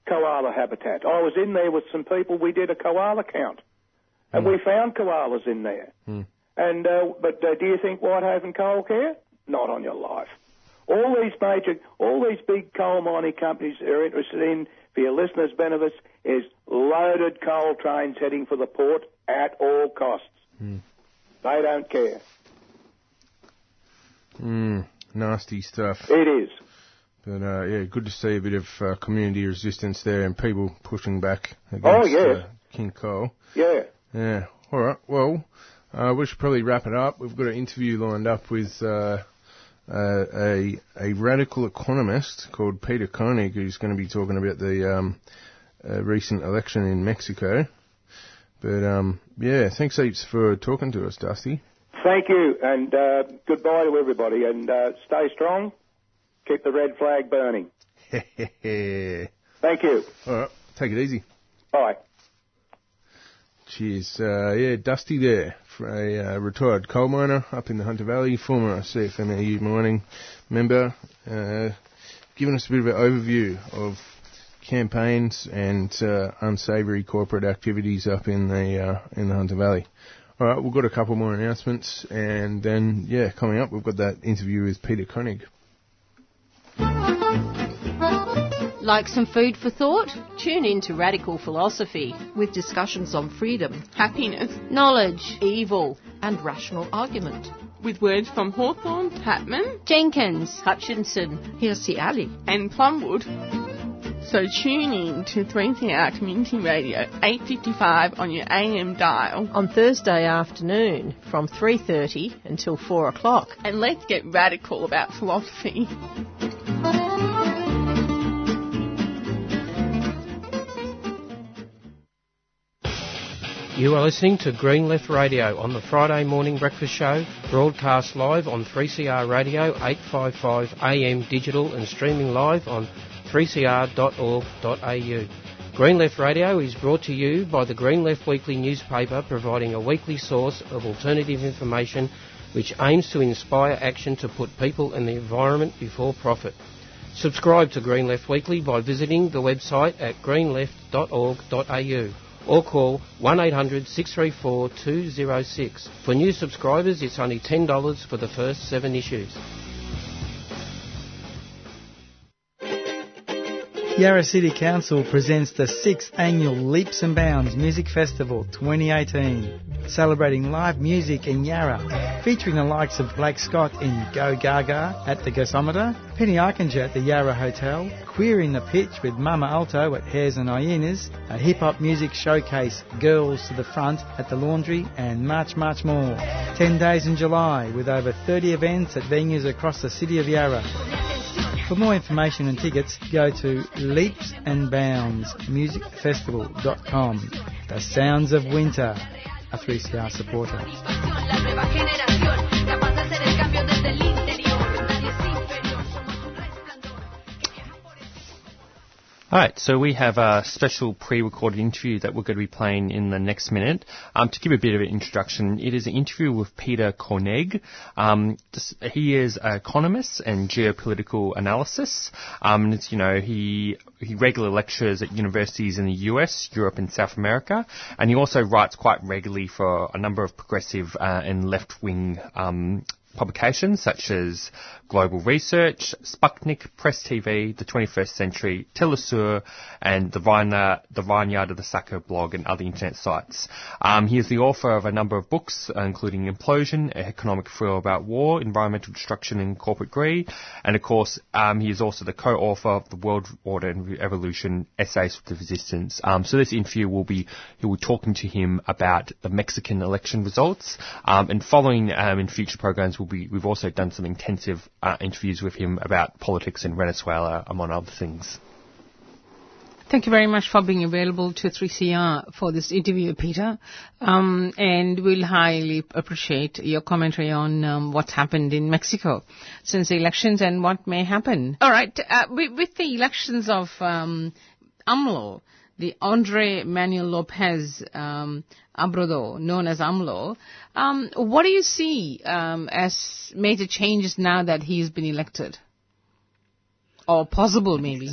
koala habitat. I was in there with some people. We did a koala count, and we found koalas in there. And uh, but uh, do you think Whitehaven Coal care? Not on your life. All these major, all these big coal mining companies are interested in, for your listeners' benefits, is loaded coal trains heading for the port at all costs. They don't care. Mm, nasty stuff. It is. But uh, yeah, good to see a bit of uh, community resistance there and people pushing back against Oh, yes. uh, King Coal. Yeah. Yeah. All right. Well, uh, we should probably wrap it up. We've got an interview lined up with uh, a a radical economist called Peter Koenig, who's going to be talking about the um, uh, recent election in Mexico. But um, yeah, thanks heaps for talking to us, Dusty. Thank you, and uh, goodbye to everybody, and uh, stay strong. Keep the red flag burning. [LAUGHS] Thank you. All right, Take it easy. Bye. Cheers. Uh, yeah, Dusty there, for a uh, retired coal miner up in the Hunter Valley, former CFMEU mining member, uh, giving us a bit of an overview of campaigns and uh, unsavoury corporate activities up in the uh, in the Hunter Valley. All right, we've got a couple more announcements, and then yeah, coming up we've got that interview with Peter Koenig. Like some food for thought? Tune in to Radical Philosophy. with discussions on freedom Happiness, Knowledge. evil and rational argument. with words from Hawthorne, Tatman, Jenkins. Hutchinson. Here's Ali. and Plumwood. So tune in to 3CR Community Radio, 855 on your AM dial, On Thursday afternoon from 3.30 until 4 o'clock. and let's get radical about philosophy. You are listening to Green Left Radio on the Friday morning breakfast show, broadcast live on 3CR Radio 855 AM digital and streaming live on 3cr.org.au. Green Left Radio is brought to you by the Green Left Weekly newspaper, providing a weekly source of alternative information which aims to inspire action to put people and the environment before profit. Subscribe to Green Left Weekly by visiting the website at greenleft.org.au or call 1800 634 206. For new subscribers, it's only $10 for the first seven issues. Yarra City Council presents the 6th annual Leaps and Bounds Music Festival 2018, celebrating live music in Yarra, featuring the likes of Blake Scott in Go Gaga at the Gasometer, Penny Archanger at the Yarra Hotel, Queering the Pitch with Mama Alto at Hares and Hyenas, a hip hop music showcase Girls to the Front at the Laundry, and much, much more. 10 days in July with over 30 events at venues across the city of Yarra. For more information and tickets, go to leapsandboundsmusicfestival.com. The Sounds of Winter, a 3CR supporter. Alright, so we have a special pre-recorded interview that we're going to be playing in the next minute. Um, to give a bit of an introduction, it is an interview with Peter Koenig. Um, he is an economist and geopolitical analysis. Um, and it's, you know, he, he regularly lectures at universities in the US, Europe and South America. And he also writes quite regularly for a number of progressive uh, and left-wing um, publications such as Global Research, Sputnik, Press TV, The 21st Century, Telesur, and the, the Vineyard of the Saker blog and other internet sites. Um, he is the author of a number of books, including Implosion, Economic Thriller About War, Environmental Destruction and Corporate Greed, and of course, um, he is also the co-author of The World Order and Evolution, Essays for the Resistance. Um, so this interview will be, he will be talking to him about the Mexican election results, um, and following um, in future programs we'll be, we've also done some intensive uh, interviews with him about politics in Venezuela, among other things. Thank you very much for being available to 3CR for this interview, Peter. Um, and we'll highly appreciate your commentary on um, what's happened in Mexico since the elections and what may happen. All right, uh, with, with, the elections of um, AMLO, the Andre Manuel Lopez um, Obrador, known as AMLO. Um, what do you see um, as major changes now that he's been elected? Or possible, maybe?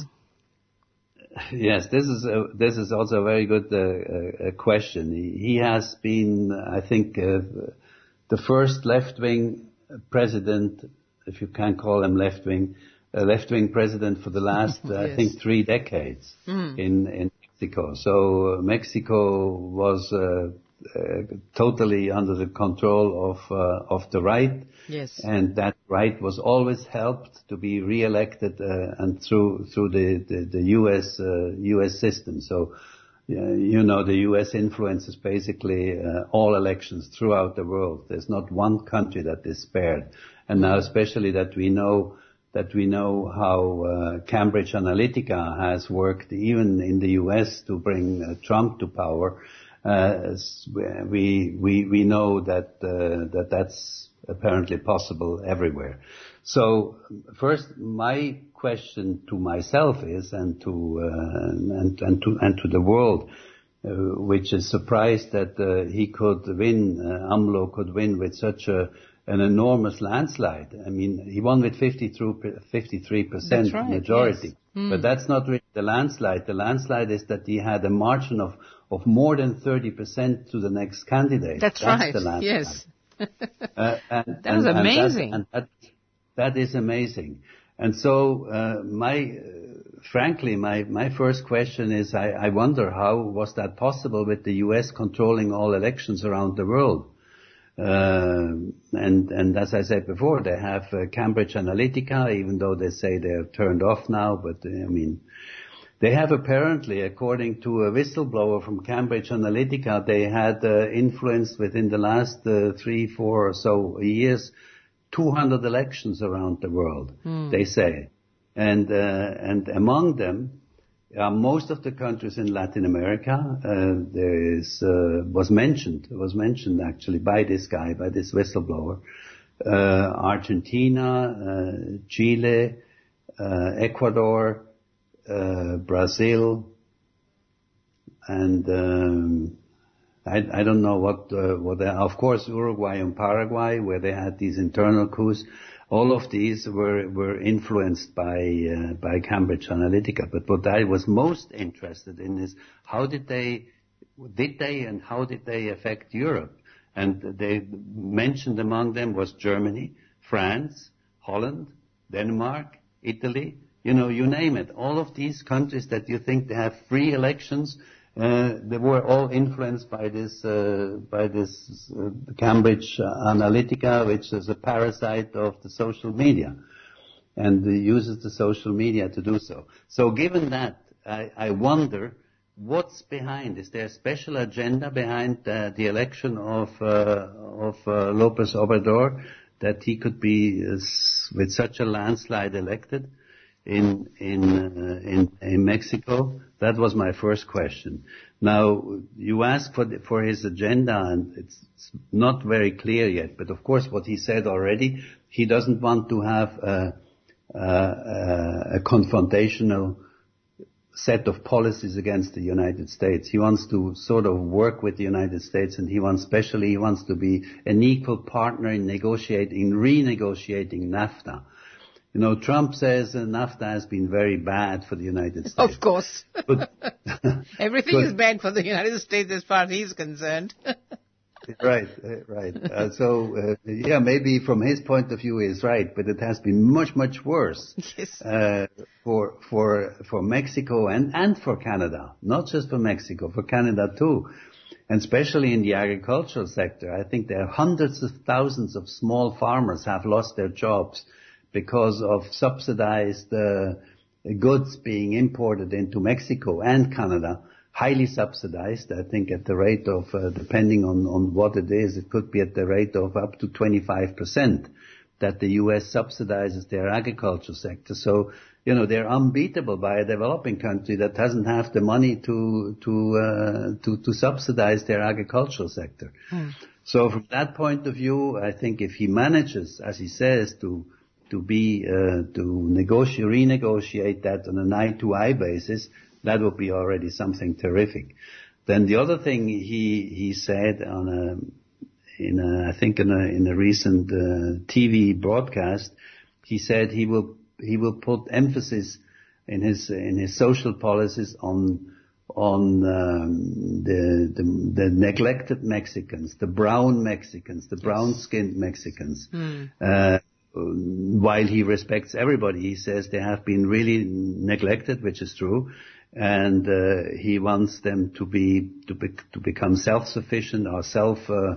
Yes, this is a, this is also a very good uh, uh, question. He, he, has been, I think, uh, the first left-wing president, if you can call him left-wing, left-wing president for the last, [LAUGHS] yes. I think, three decades mm. in in Mexico. So uh, Mexico was uh, uh, totally under the control of of the right. Yes. And that right was always helped to be reelected and through through the the, the U.S. U.S. system. So you know, the U.S. influences basically uh, all elections throughout the world. There's not one country that is spared. And now especially that we know that we know how uh, Cambridge Analytica has worked even in the US to bring uh, Trump to power. Uh, we, we, we know that, that that's apparently possible everywhere. So first, my question to myself is, and to, and, and to, and to the world, which is surprised that he could win, AMLO could win with such a an enormous landslide. I mean, he won with 53% right, majority. Yes. Mm. But that's not really the landslide. The landslide is that he had a margin of, of more than 30% to the next candidate. That's, that's right. The landslide. Yes. uh, [LAUGHS] and, that was and, amazing. And that, and that, that is amazing. And so, uh, my, uh, frankly, my, my first question is, I, I wonder how was that possible with the U.S. controlling all elections around the world? Uh, and, and as I said before, they have uh, Cambridge Analytica, even though they say they have turned off now, but uh, I mean, they have apparently, according to a whistleblower from Cambridge Analytica, they had uh, influenced within the last uh, three, four or so years, 200 elections around the world, mm. they say. And, uh, and among them, most of the countries in Latin America, uh, there is, uh, was mentioned, was mentioned actually by this guy, by this whistleblower. Uh, Argentina, Chile, Ecuador, Brazil, and um, I, I don't know what uh, what they, of course Uruguay and Paraguay where they had these internal coups. All of these were were influenced by uh, by Cambridge Analytica. But what I was most interested in is how did they did they and how did they affect Europe? And they mentioned among them was Germany, France, Holland, Denmark, Italy, you know, you name it. All of these countries that you think they have free elections, uh, they were all influenced by this uh, by this uh, Cambridge Analytica, which is a parasite of the social media, and uses the social media to do so. So, given that, I, I wonder what's behind. Is there a special agenda behind uh, the election of uh, of Lopez Obrador that he could be with such a landslide elected? In in uh, in, in Mexico? That was my first question. Now you ask for the, for his agenda, and it's, it's not very clear yet. But of course, what he said already, he doesn't want to have a, a, a confrontational set of policies against the United States. He wants to sort of work with the United States and he wants, especially he wants to be an equal partner in negotiating, renegotiating NAFTA. You know, Trump says NAFTA has been very bad for the United States. Of course. But, [LAUGHS] Everything is bad for the United States as far as he's concerned. [LAUGHS] right, right. Uh, so, uh, yeah, maybe from his point of view he's right, but it has been much, much worse [LAUGHS] yes. uh, for for for Mexico and and for Canada. Not just for Mexico, for Canada too, and especially in the agricultural sector. I think there are hundreds of thousands of small farmers have lost their jobs because of subsidized uh, goods being imported into Mexico and Canada, highly subsidized. I think at the rate of, uh, depending on, on what it is, it could be at the rate of up to 25% that the U.S. subsidizes their agriculture sector. So, you know, they're unbeatable by a developing country that doesn't have the money to to uh, to, to subsidize their agricultural sector. Hmm. So, from that point of view, I think if he manages, as he says, to to be uh, to negotiate, renegotiate that on an eye-to-eye basis, that would be already something terrific. Then the other thing he he said on a in a, I think in a in a recent uh, TV broadcast, he said he will he will put emphasis in his in his social policies on on um, the, the, the neglected Mexicans, the brown Mexicans, the brown-skinned Mexicans. Mm. Uh, while he respects everybody, he says they have been really neglected, which is true, and uh, he wants them to be to, be, to become self-sufficient or self uh,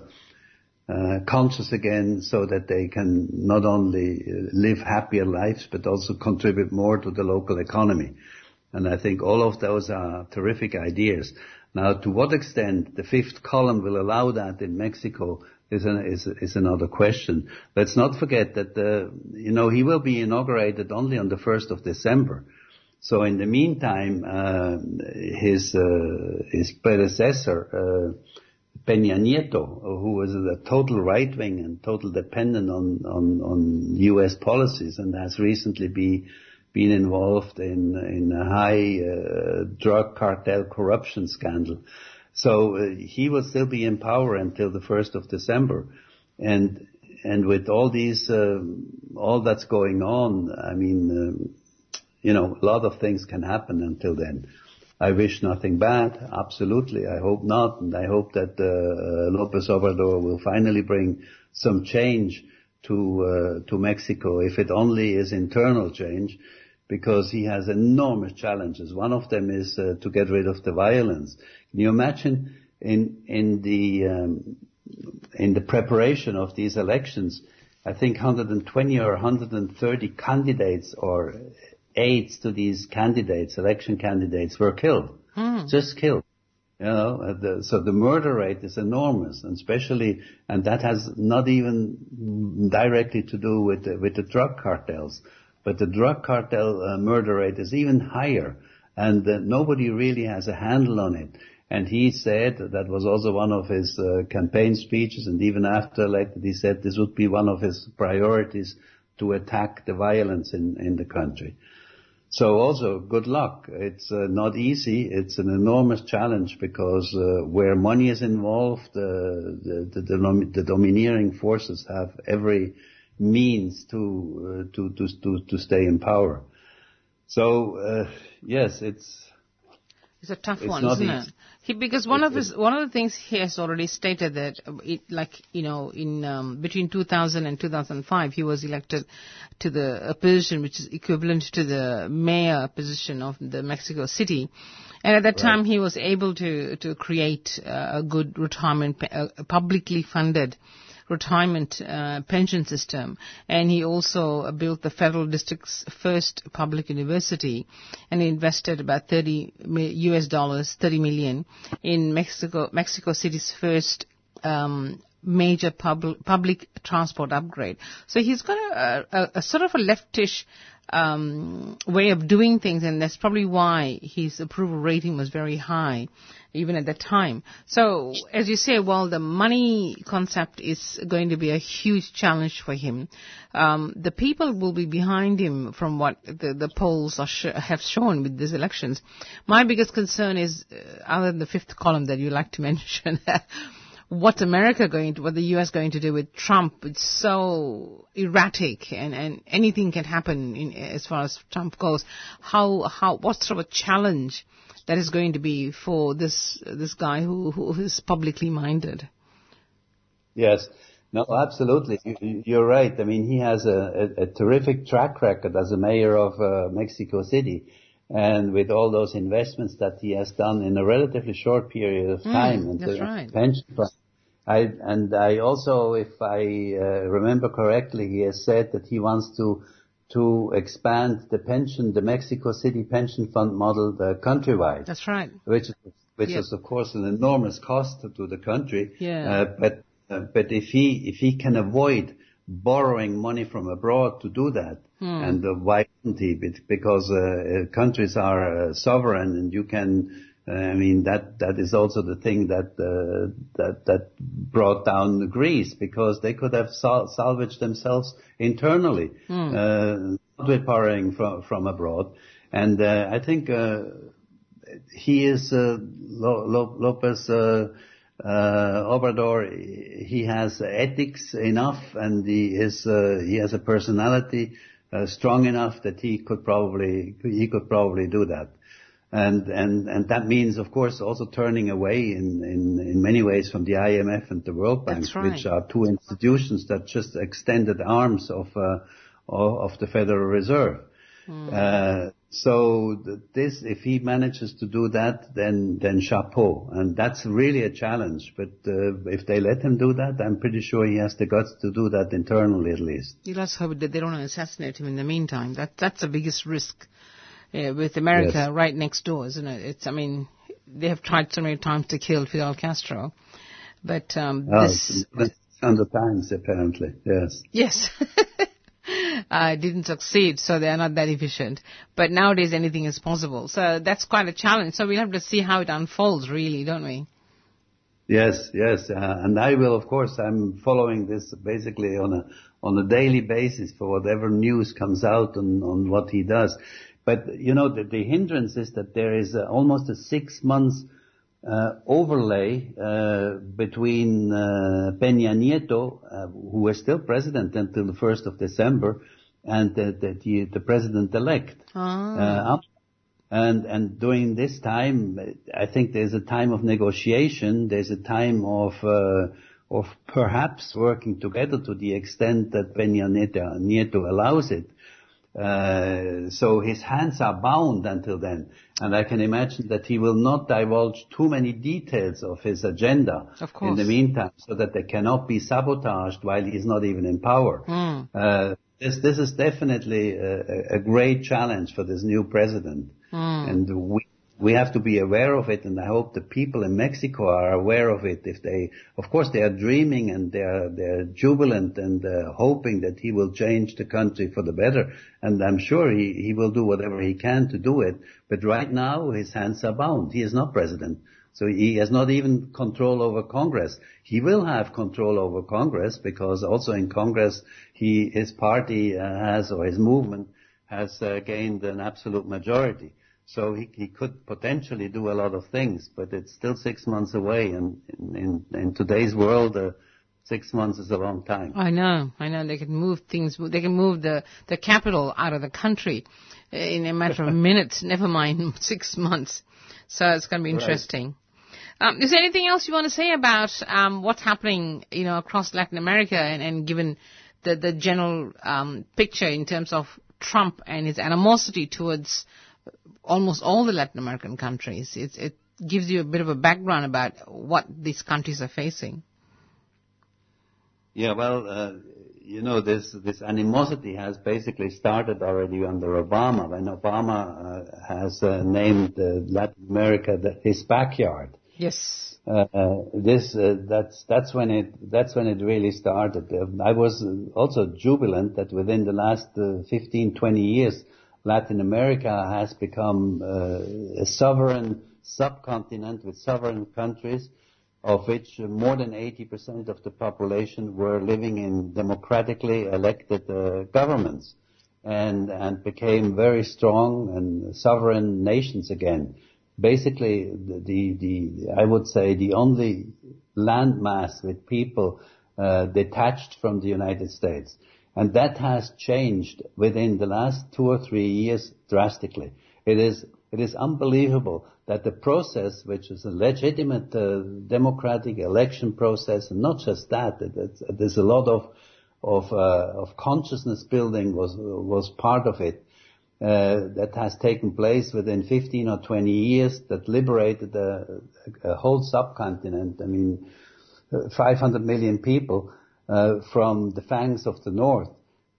uh, conscious again, so that they can not only uh, live happier lives but also contribute more to the local economy. And I think all of those are terrific ideas. Now, to what extent the fifth column will allow that in Mexico, is, an, is, is another question. Let's not forget that, uh, you know, he will be inaugurated only on the 1st of December. So in the meantime, uh, his, uh, his predecessor, uh, Peña Nieto, who was a total right wing and total dependent on, on, on U.S. policies and has recently be, been involved in, in a high uh, drug cartel corruption scandal. So uh, he will still be in power until the 1st of December. And, and with all these, uh, all that's going on, I mean, um, you know, a lot of things can happen until then. I wish nothing bad, absolutely. I hope not. And I hope that uh, Lopez Obrador will finally bring some change to, uh, to Mexico, if it only is internal change, because he has enormous challenges. One of them is uh, to get rid of the violence. Can you imagine in in the um, in the preparation of these elections? I think 120 or 130 candidates or aides to these candidates, election candidates, were killed, hmm. just killed. You know, the, so the murder rate is enormous, and especially, and that has not even directly to do with the, with the drug cartels, but the drug cartel uh, murder rate is even higher, and uh, nobody really has a handle on it. And he said, that was also one of his uh, campaign speeches, and even after elected, he said this would be one of his priorities to attack the violence in, in the country. so also good luck. It's uh, not easy. It's an enormous challenge because uh, where money is involved, uh, the, the, the, the, domineering forces have every means to uh, to, to to to stay in power. So uh, yes, it's it's a tough it's one, isn't easy. it? He, because one of his one of the things he has already stated that uh, it, like you know in um, between 2000 and 2005 he was elected to the a position which is equivalent to the mayor position of the Mexico City, and at that right. time he was able to to create uh, a good retirement, a publicly funded retirement uh, pension system, and he also built the federal district's first public university, and invested about 30 U.S. dollars, 30 million, in Mexico Mexico City's first um, major pub- public transport upgrade. So he's got a, a, a sort of a leftish um, way of doing things, and that's probably why his approval rating was very high, even at that time. So, as you say, well, the money concept is going to be a huge challenge for him. Um, the people will be behind him from what the, the polls sh- have shown with these elections. My biggest concern is, uh, other than the fifth column that you like to [LAUGHS] mention, what's America going to, what the U.S. going to do with Trump? It's so erratic, and, and anything can happen in, as far as Trump goes. How how what sort of a challenge that is going to be for this this guy who who is publicly minded? Yes. No, absolutely. You're right. I mean, he has a, a, a terrific track record as a mayor of uh, Mexico City and with all those investments that he has done in a relatively short period of mm, time mm, into right. pension. I, and I also, if I uh, remember correctly, he has said that he wants to to expand the pension, the Mexico City pension fund model uh, countrywide. That's right. Which is which yep. is of course an enormous cost to the country. Yeah. Uh, but uh, but if he if he can avoid borrowing money from abroad to do that, hmm. and uh, why wouldn't he? Because uh, countries are uh, sovereign, and you can I mean, that that is also the thing that uh, that that brought down Greece because they could have sal- salvaged themselves internally, mm. uh, not with borrowing from from abroad. And uh, I think uh, he is uh, Lo- Lopez uh, Obrador. He has ethics enough, and he is he has a personality strong enough that he could probably he could probably do that. And, and, and that means, of course, also turning away in, in, in many ways from the IMF and the World Bank, right. which are two institutions that just extended arms of, uh, of the Federal Reserve. Mm. Uh, so this, if he manages to do that, then then chapeau, and that's really a challenge. But uh, if they let him do that, I'm pretty sure he has the guts to do that internally at least. You let's hope that they don't assassinate him in the meantime. That that's the biggest risk with America yes. right next door, isn't it? It's, I mean, they have tried so many times to kill Fidel Castro, but um, oh, this hundred times apparently. Yes. Yes. [LAUGHS] uh, didn't succeed, so they are not that efficient. But nowadays, anything is possible. So that's quite a challenge. So we'll have to see how it unfolds, really, don't we? Yes, yes, uh, and I will, of course, I'm following this basically on a on a daily basis for whatever news comes out on on what he does. But you know, the, the hindrance is that there is uh, almost a six months uh, overlay uh, between uh, Peña Nieto, uh, who was still president until the 1st of December, and the, the, the president-elect. Ah. Uh, and, and during this time, I think there's a time of negotiation, there's a time of, of perhaps working together to the extent that Peña Nieto, Nieto allows it. Uh, so his hands are bound until then. And I can imagine that he will not divulge too many details of his agenda of in the meantime so that they cannot be sabotaged while he's not even in power. Mm. Uh, this, this is definitely a, a, great challenge for this new president. Mm. And we we have to be aware of it, and I hope the people in Mexico are aware of it. If they, of course, they are dreaming and they are they're jubilant and uh, hoping that he will change the country for the better, and I'm sure he he will do whatever he can to do it. But right now, his hands are bound. He is not president. So he has not even control over Congress. He will have control over Congress because also in Congress, he, his party uh, has, or his movement has uh, gained an absolute majority. So he, he could potentially do a lot of things, but it's still six months away. And in, in, in today's world, uh, six months is a long time. I know, I know. They can move things. They can move the the capital out of the country in a matter of [LAUGHS] minutes. Never mind [LAUGHS] six months. So it's going to be interesting. Right. Um, is there anything else you want to say about um, what's happening, you know, across Latin America, and, and given the the general um, picture in terms of Trump and his animosity towards almost all the Latin American countries. It's, it gives you a bit of a background about what these countries are facing. Yeah, well, uh, you know, this this animosity has basically started already under Obama, when Obama uh, has uh, named Latin America the, his backyard. Yes. Uh, uh, this uh, that's that's when it that's when it really started. I was also jubilant that within the last 15, 20 years, Latin America has become uh, a sovereign subcontinent with sovereign countries, of which more than 80% of the population were living in democratically elected uh, governments and, and became very strong and sovereign nations again. Basically, the, the, the I would say the only landmass with people uh, detached from the United States. And that has changed within the last two or three years drastically. It is, it is unbelievable that the process, which is a legitimate uh, democratic election process, and not just that, there's a lot of, of, uh, of consciousness building was, was part of it. Uh, that has taken place within 15 or 20 years that liberated a, a whole subcontinent. I mean, uh, 500 million people uh, from the fangs of the North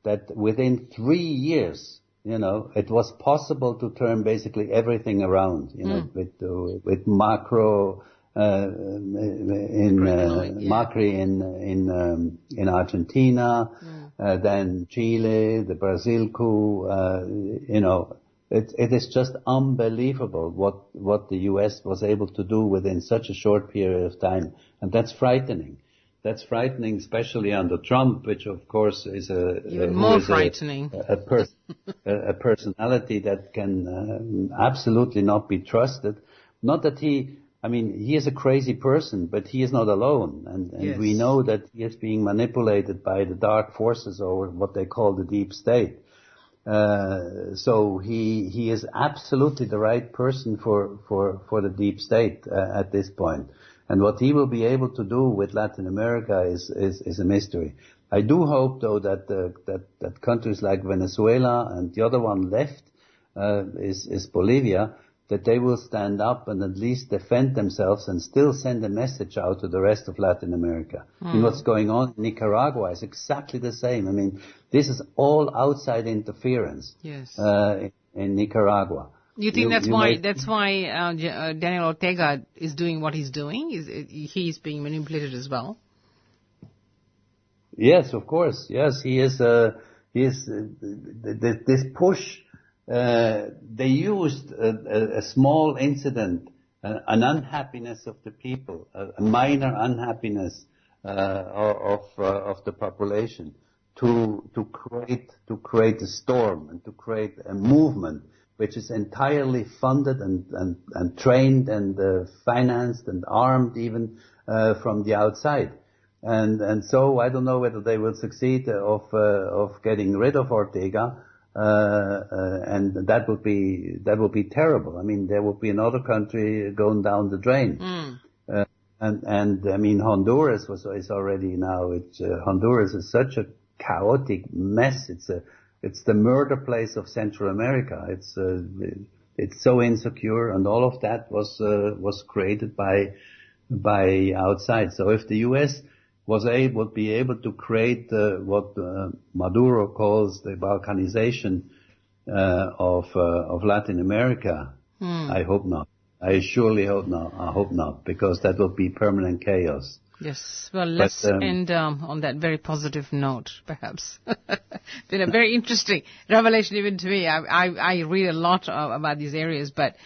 that within three years, you know, it was possible to turn basically everything around, you know, mm. with uh, with macro uh, in uh, yeah. Macri in in um, in Argentina, mm. uh, then Chile, the Brazil coup, uh, you know, it it is just unbelievable what what the U.S. was able to do within such a short period of time, and that's frightening that's frightening, especially under Trump, which of course is a even more frightening. A, a, per, [LAUGHS] a, personality that can uh, absolutely not be trusted. Not that he, I mean, he is a crazy person, but he is not alone, and, and yes. we know that he is being manipulated by the dark forces or what they call the deep state. Uh, so he he is absolutely the right person for for for the deep state uh, at this point. And what he will be able to do with Latin America is, is, is a mystery. I do hope, though, that, uh, that, that countries like Venezuela and the other one left uh, is, is Bolivia, that they will stand up and at least defend themselves and still send a message out to the rest of Latin America. Mm. And what's going on in Nicaragua is exactly the same. I mean, this is all outside interference yes. uh, in, in Nicaragua. You think you, that's you why that's why uh, uh, Daniel Ortega is doing what he's doing? Is he's being manipulated as well? Yes, of course. Yes, he is. Uh, he is. Uh, this push. Uh, they used a, a, small incident, uh, an unhappiness of the people, a, a minor unhappiness of of the population, to to create to create a storm and to create a movement which is entirely funded and, and, and trained and uh, financed and armed even uh, from the outside. And, and so I don't know whether they will succeed of, uh, of getting rid of Ortega. Uh, uh, and that would be that would be terrible. I mean, there would be another country going down the drain. Mm. and and I mean, Honduras was is already now. It's Honduras is such a chaotic mess. It's a it's the murder place of Central America. It's uh, it's so insecure, and all of that was uh, was created by by outside. So if the U.S. was able would be able to create uh, what uh, Maduro calls the balkanization uh, of uh, of Latin America, hmm. I hope not. I surely hope not. I hope not, because that would be permanent chaos. Yes. Well, let's but, um, end um, on that very positive note, [LAUGHS] perhaps. [LAUGHS] Been a very interesting revelation even to me. I, I, I read a lot of, about these areas, but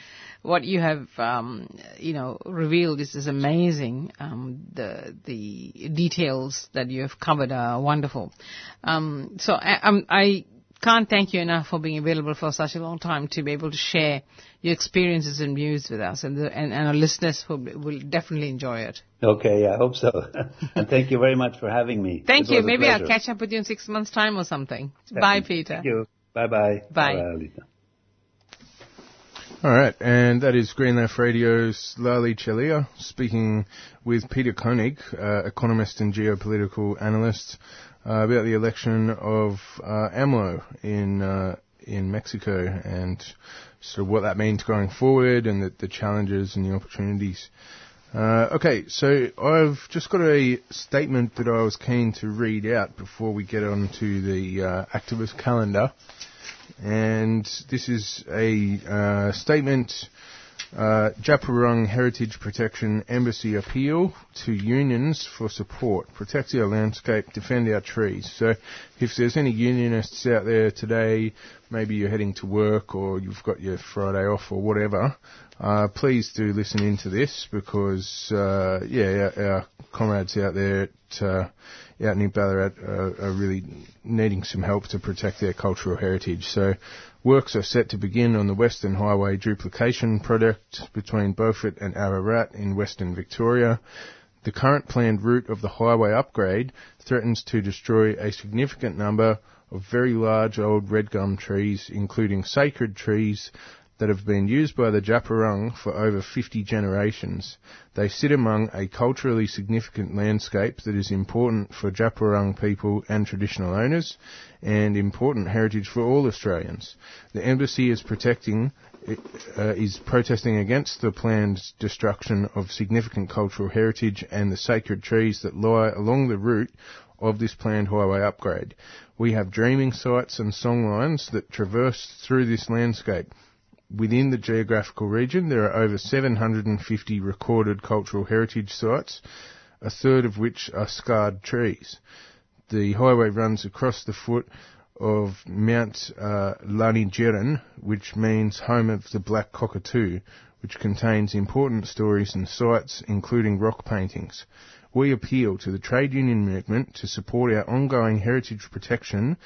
what you have, um, you know, revealed is, is amazing. Um, the the details that you have covered are wonderful. Um, so I, I can't thank you enough for being available for such a long time to be able to share your experiences and views with us, and, the, and, and our listeners will, will definitely enjoy it. Okay, I hope so. [LAUGHS] and thank you very much for having me. Thank It you. was a Maybe I'll catch up with you in six months' time or something. Bye, Peter. Thank you. Bye-bye. Bye. Alita. All right, and that is Green Left Radio's Lali Chelia speaking with Peter Koenig, uh, economist and geopolitical analyst, uh, about the election of uh, AMLO in uh, in Mexico and of what that means going forward and the, the challenges and the opportunities. Uh, okay, so I've just got a statement that I was keen to read out before we get on to the uh, activist calendar and this is a uh, statement. Uh, Djab Wurrung Heritage Protection Embassy appeal to unions for support. Protect our landscape, defend our trees. So, if there's any unionists out there today, maybe you're heading to work or you've got your Friday off or whatever, uh, please do listen into this because, uh, yeah, our, our comrades out there at, uh, out in Ballarat are, are really needing some help to protect their cultural heritage. So works are set to begin on the Western Highway duplication project between Beaufort and Ararat in Western Victoria. The current planned route of the highway upgrade threatens to destroy a significant number of very large old red gum trees, including sacred trees that have been used by the Djab Wurrung for over 50 generations. They sit among a culturally significant landscape that is important for Djab Wurrung people and traditional owners, and important heritage for all Australians. The embassy is protecting uh, is protesting against the planned destruction of significant cultural heritage and the sacred trees that lie along the route of this planned highway upgrade. We have dreaming sites and songlines that traverse through this landscape. Within the geographical region, there are over 750 recorded cultural heritage sites, a third of which are scarred trees. The highway runs across the foot of Mount uh, which means home of the black cockatoo, which contains important stories and sites, including rock paintings. We appeal to the trade union movement to support our ongoing heritage protection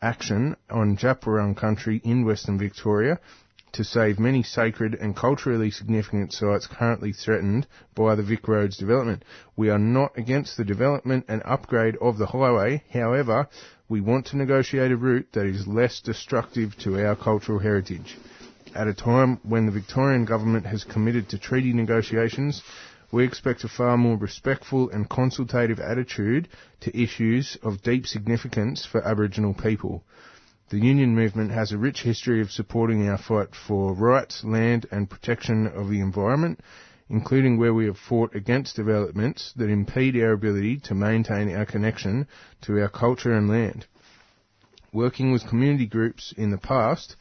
action on Djab Wurrung country in Western Victoria to save many sacred and culturally significant sites currently threatened by the Vic Roads development. We are not against the development and upgrade of the highway, however, we want to negotiate a route that is less destructive to our cultural heritage. At a time when the Victorian government has committed to treaty negotiations, we expect a far more respectful and consultative attitude to issues of deep significance for Aboriginal people. The union movement has a rich history of supporting our fight for rights, land and protection of the environment, including where we have fought against developments that impede our ability to maintain our connection to our culture and land. Working with community groups in the past,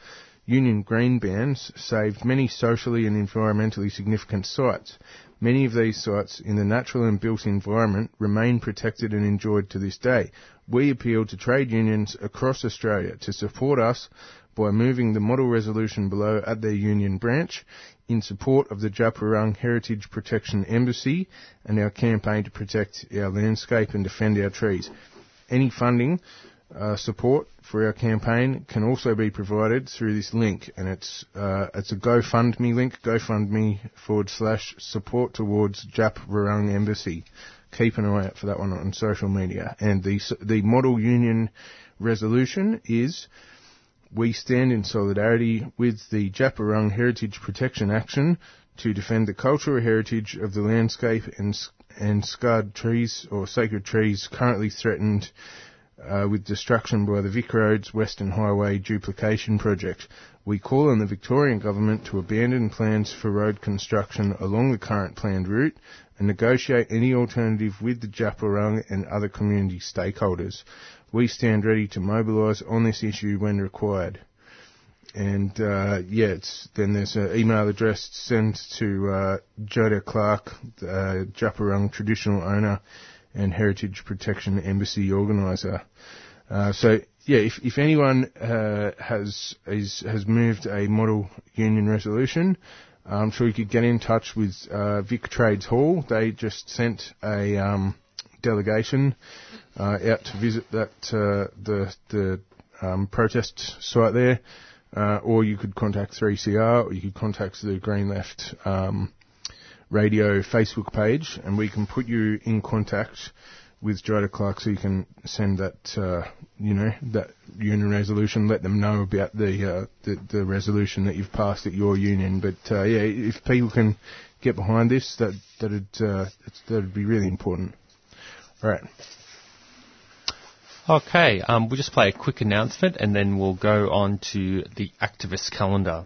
Union Green Bans saved many socially and environmentally significant sites. Many of these sites in the natural and built environment remain protected and enjoyed to this day. We appeal to trade unions across Australia to support us by moving the model resolution below at their union branch in support of the Djab Wurrung Heritage Protection Embassy and our campaign to protect our landscape and defend our trees. Any funding uh, support for our campaign can also be provided through this link, and it's uh, it's a GoFundMe link, GoFundMe forward slash support towards Djab Wurrung Embassy. Keep an eye out for that one on social media. And the the model union resolution is. We stand in solidarity with the Djab Wurrung Heritage Protection Action to defend the cultural heritage of the landscape and, and scarred trees or sacred trees currently threatened uh, with destruction by the Vic Roads Western Highway duplication project. We call on the Victorian Government to abandon plans for road construction along the current planned route and negotiate any alternative with the Djab Wurrung and other community stakeholders. We stand ready to mobilise on this issue when required. And uh, yeah, then there's an email address sent to uh, Joda Clark, uh, Djab Wurrung traditional owner and Heritage Protection Embassy organiser. Uh, so yeah, if, if anyone uh, has is, has moved a model union resolution, I'm sure you could get in touch with uh, Vic Trades Hall. They just sent a um, delegation uh, out to visit that uh, the the um, protest site there, uh, or you could contact 3CR, or you could contact the Green Left um, Radio Facebook page, and we can put you in contact with Jada Clark so you can send that, uh, you know, that union resolution, let them know about the, uh, the, the resolution that you've passed at your union. But, uh, yeah, if people can get behind this, that, that'd, uh, that'd be really important. Alright. Okay, um, we'll just play a quick announcement and then we'll go on to the activist calendar.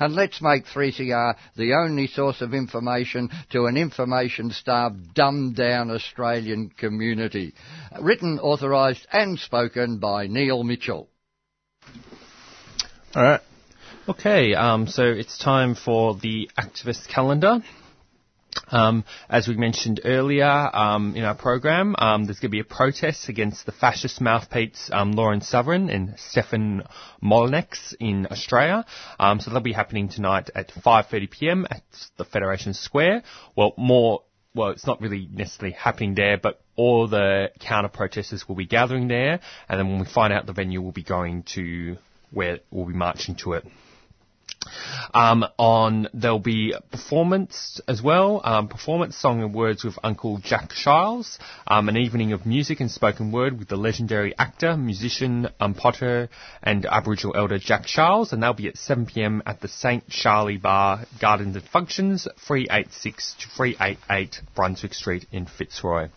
and let's make 3CR the only source of information to an information-starved, dumbed-down Australian community. Written, authorised and spoken by Neil Mitchell. All right. Okay, um, so it's time for the activist calendar. Um, as we mentioned earlier um, in our program, um, there's going to be a protest against the fascist mouthpiece um, Lauren Southern and Stefan Molyneux in Australia. Um, so that'll be happening tonight at 5:30 p.m. at the Federation Square. Well, more. Well, it's not really necessarily happening there, but all the counter protesters will be gathering there, and then when we find out the venue, we'll be going to where we'll be marching to it. Um, on there'll be performance as well, um, performance song and words with Uncle Jack Charles, um, an evening of music and spoken word with the legendary actor, musician, um, potter, and Aboriginal elder Jack Charles, and they'll be at 7 p.m. at the St. Charlie Bar, Gardens and Functions, 386 to 388 Brunswick Street in Fitzroy.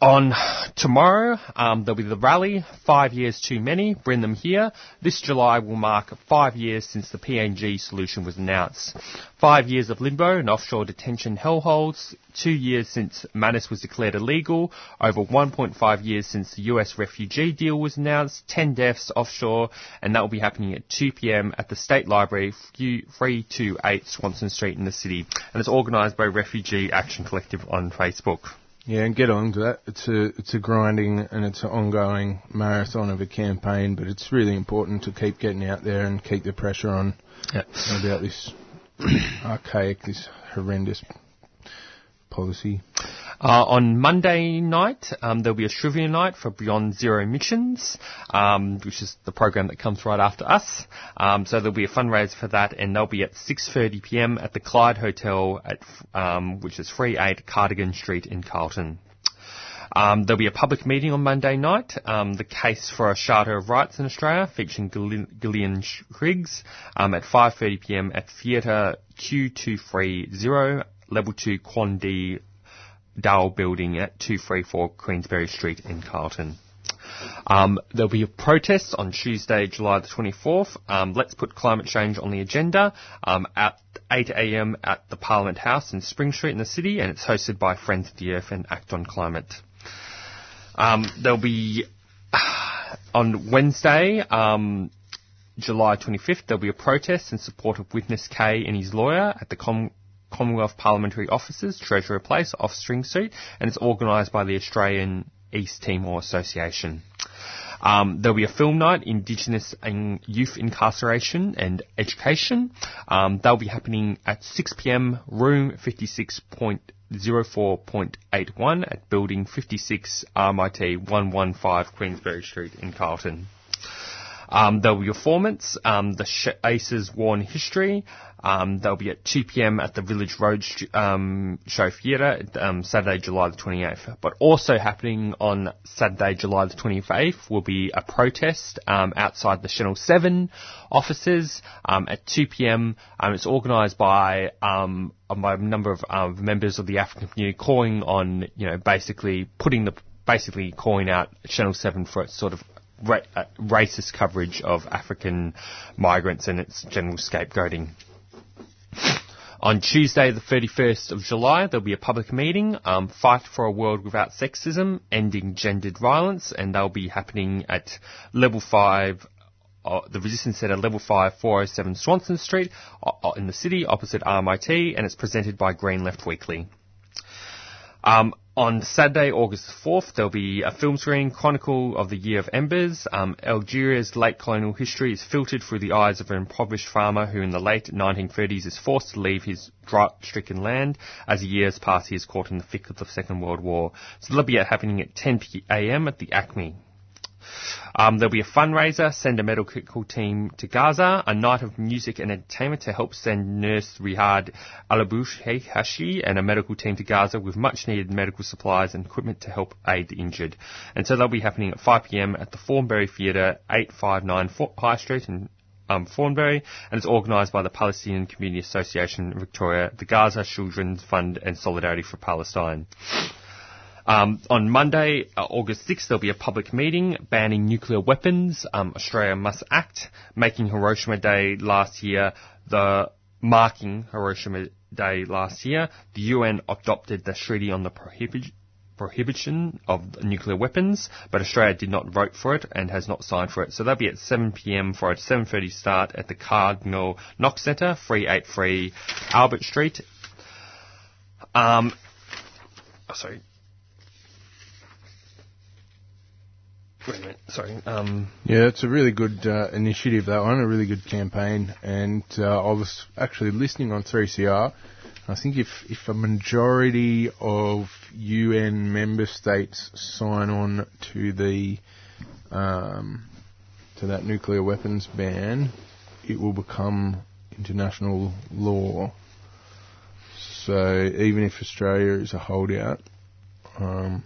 On tomorrow, um, there'll be the rally, Five Years Too Many, Bring Them Here. This July will mark five years since the PNG solution was announced. Five years of limbo and offshore detention hellholes, two years since Manus was declared illegal, over 1.5 years since the US refugee deal was announced, 10 deaths offshore, and that will be happening at 2pm at the State Library, 328 Swanston Street in the city, and it's organised by Refugee Action Collective on Facebook. Yeah, and get on to that. It's a it's a grinding and it's an ongoing marathon of a campaign, but it's really important to keep getting out there and keep the pressure on yep. about this [COUGHS] archaic, this horrendous policy. Uh, on Monday night, um, there'll be a trivia night for Beyond Zero Emissions, um, which is the program that comes right after us. Um, so there'll be a fundraiser for that, and they'll be at 6:30 p.m. at the Clyde Hotel, at um, which is 38 Cardigan Street in Carlton. Um, there'll be a public meeting on Monday night, um, the case for a Charter of Rights in Australia, featuring Gillian Triggs, um, at 5.30pm at Theatre Q230, Level 2 Kwong Lee Dow Building at 234 Queensberry Street in Carlton. Um, there'll be a protest on Tuesday, July the 24th. Um, let's put climate change on the agenda um, at 8am at the Parliament House in Spring Street in the city, and it's hosted by Friends of the Earth and Act on Climate. Um, there'll be [SIGHS] on Wednesday, um, July 25th, there'll be a protest in support of Witness K and his lawyer at the Com- Commonwealth Parliamentary Offices, Treasury Place, off Spring Street, and it's organised by the Australian East Timor Association. Um, there'll be a film night, Indigenous and Youth Incarceration and Education. Um, they'll be happening at 6pm, room 56.04.81 at building 56 RMIT 115 Queensberry Street in Carlton. Um, there'll be a performance, um, the Aces Worn History. Um, they'll be at 2 p.m. at the Village Road um, Show Theatre, um, Saturday, July the 28th. But also happening on Saturday, July the 28th, will be a protest um, outside the Channel 7 offices um, at 2 p.m. Um, it's organised by by a number of members of the African community calling on, you know, basically putting the basically calling out Channel 7 for its sort of ra- uh, racist coverage of African migrants and its general scapegoating. On Tuesday, the 31st of July, there'll be a public meeting, um, Fight for a World Without Sexism, Ending Gendered Violence, and they'll be happening at level 5, uh, the Resistance Centre, level 5, 407 Swanston Street, uh, in the city, opposite RMIT, and it's presented by Green Left Weekly. Um, on Saturday, August 4th, there'll be a film screening, Chronicle of the Year of Embers. Um, Algeria's late colonial history is filtered through the eyes of an impoverished farmer who in the late 1930s is forced to leave his drought-stricken land. As years pass, he is caught in the thick of the Second World War. So that'll be happening at 10 a.m. at the Acme. Um, there'll be a fundraiser, send a medical team to Gaza, a night of music and entertainment to help send nurse Rihad Alabush Hashi and a medical team to Gaza with much needed medical supplies and equipment to help aid the injured. And so they'll be happening at 5pm at the Thornbury Theatre, 859 High Street in um, Thornbury, and it's organised by the Palestinian Community Association Victoria, the Gaza Children's Fund and Solidarity for Palestine. Um, on Monday, uh, August 6th, there'll be a public meeting banning nuclear weapons. Um, Australia must act, making Hiroshima Day last year the marking Hiroshima Day last year. The UN adopted the treaty on the prohibi- prohibition of nuclear weapons, but Australia did not vote for it and has not signed for it. So that'll be at 7pm for a 7.30 start at the Cardinal Knox Centre, 383 Albert Street. Um, oh, sorry, Wait a minute, sorry. Um, yeah, it's a really good uh, initiative, that one, a really good campaign. And uh, I was actually listening on 3CR. I think if, if a majority of UN member states sign on to the um, to that nuclear weapons ban, it will become international law. So even if Australia is a holdout, um,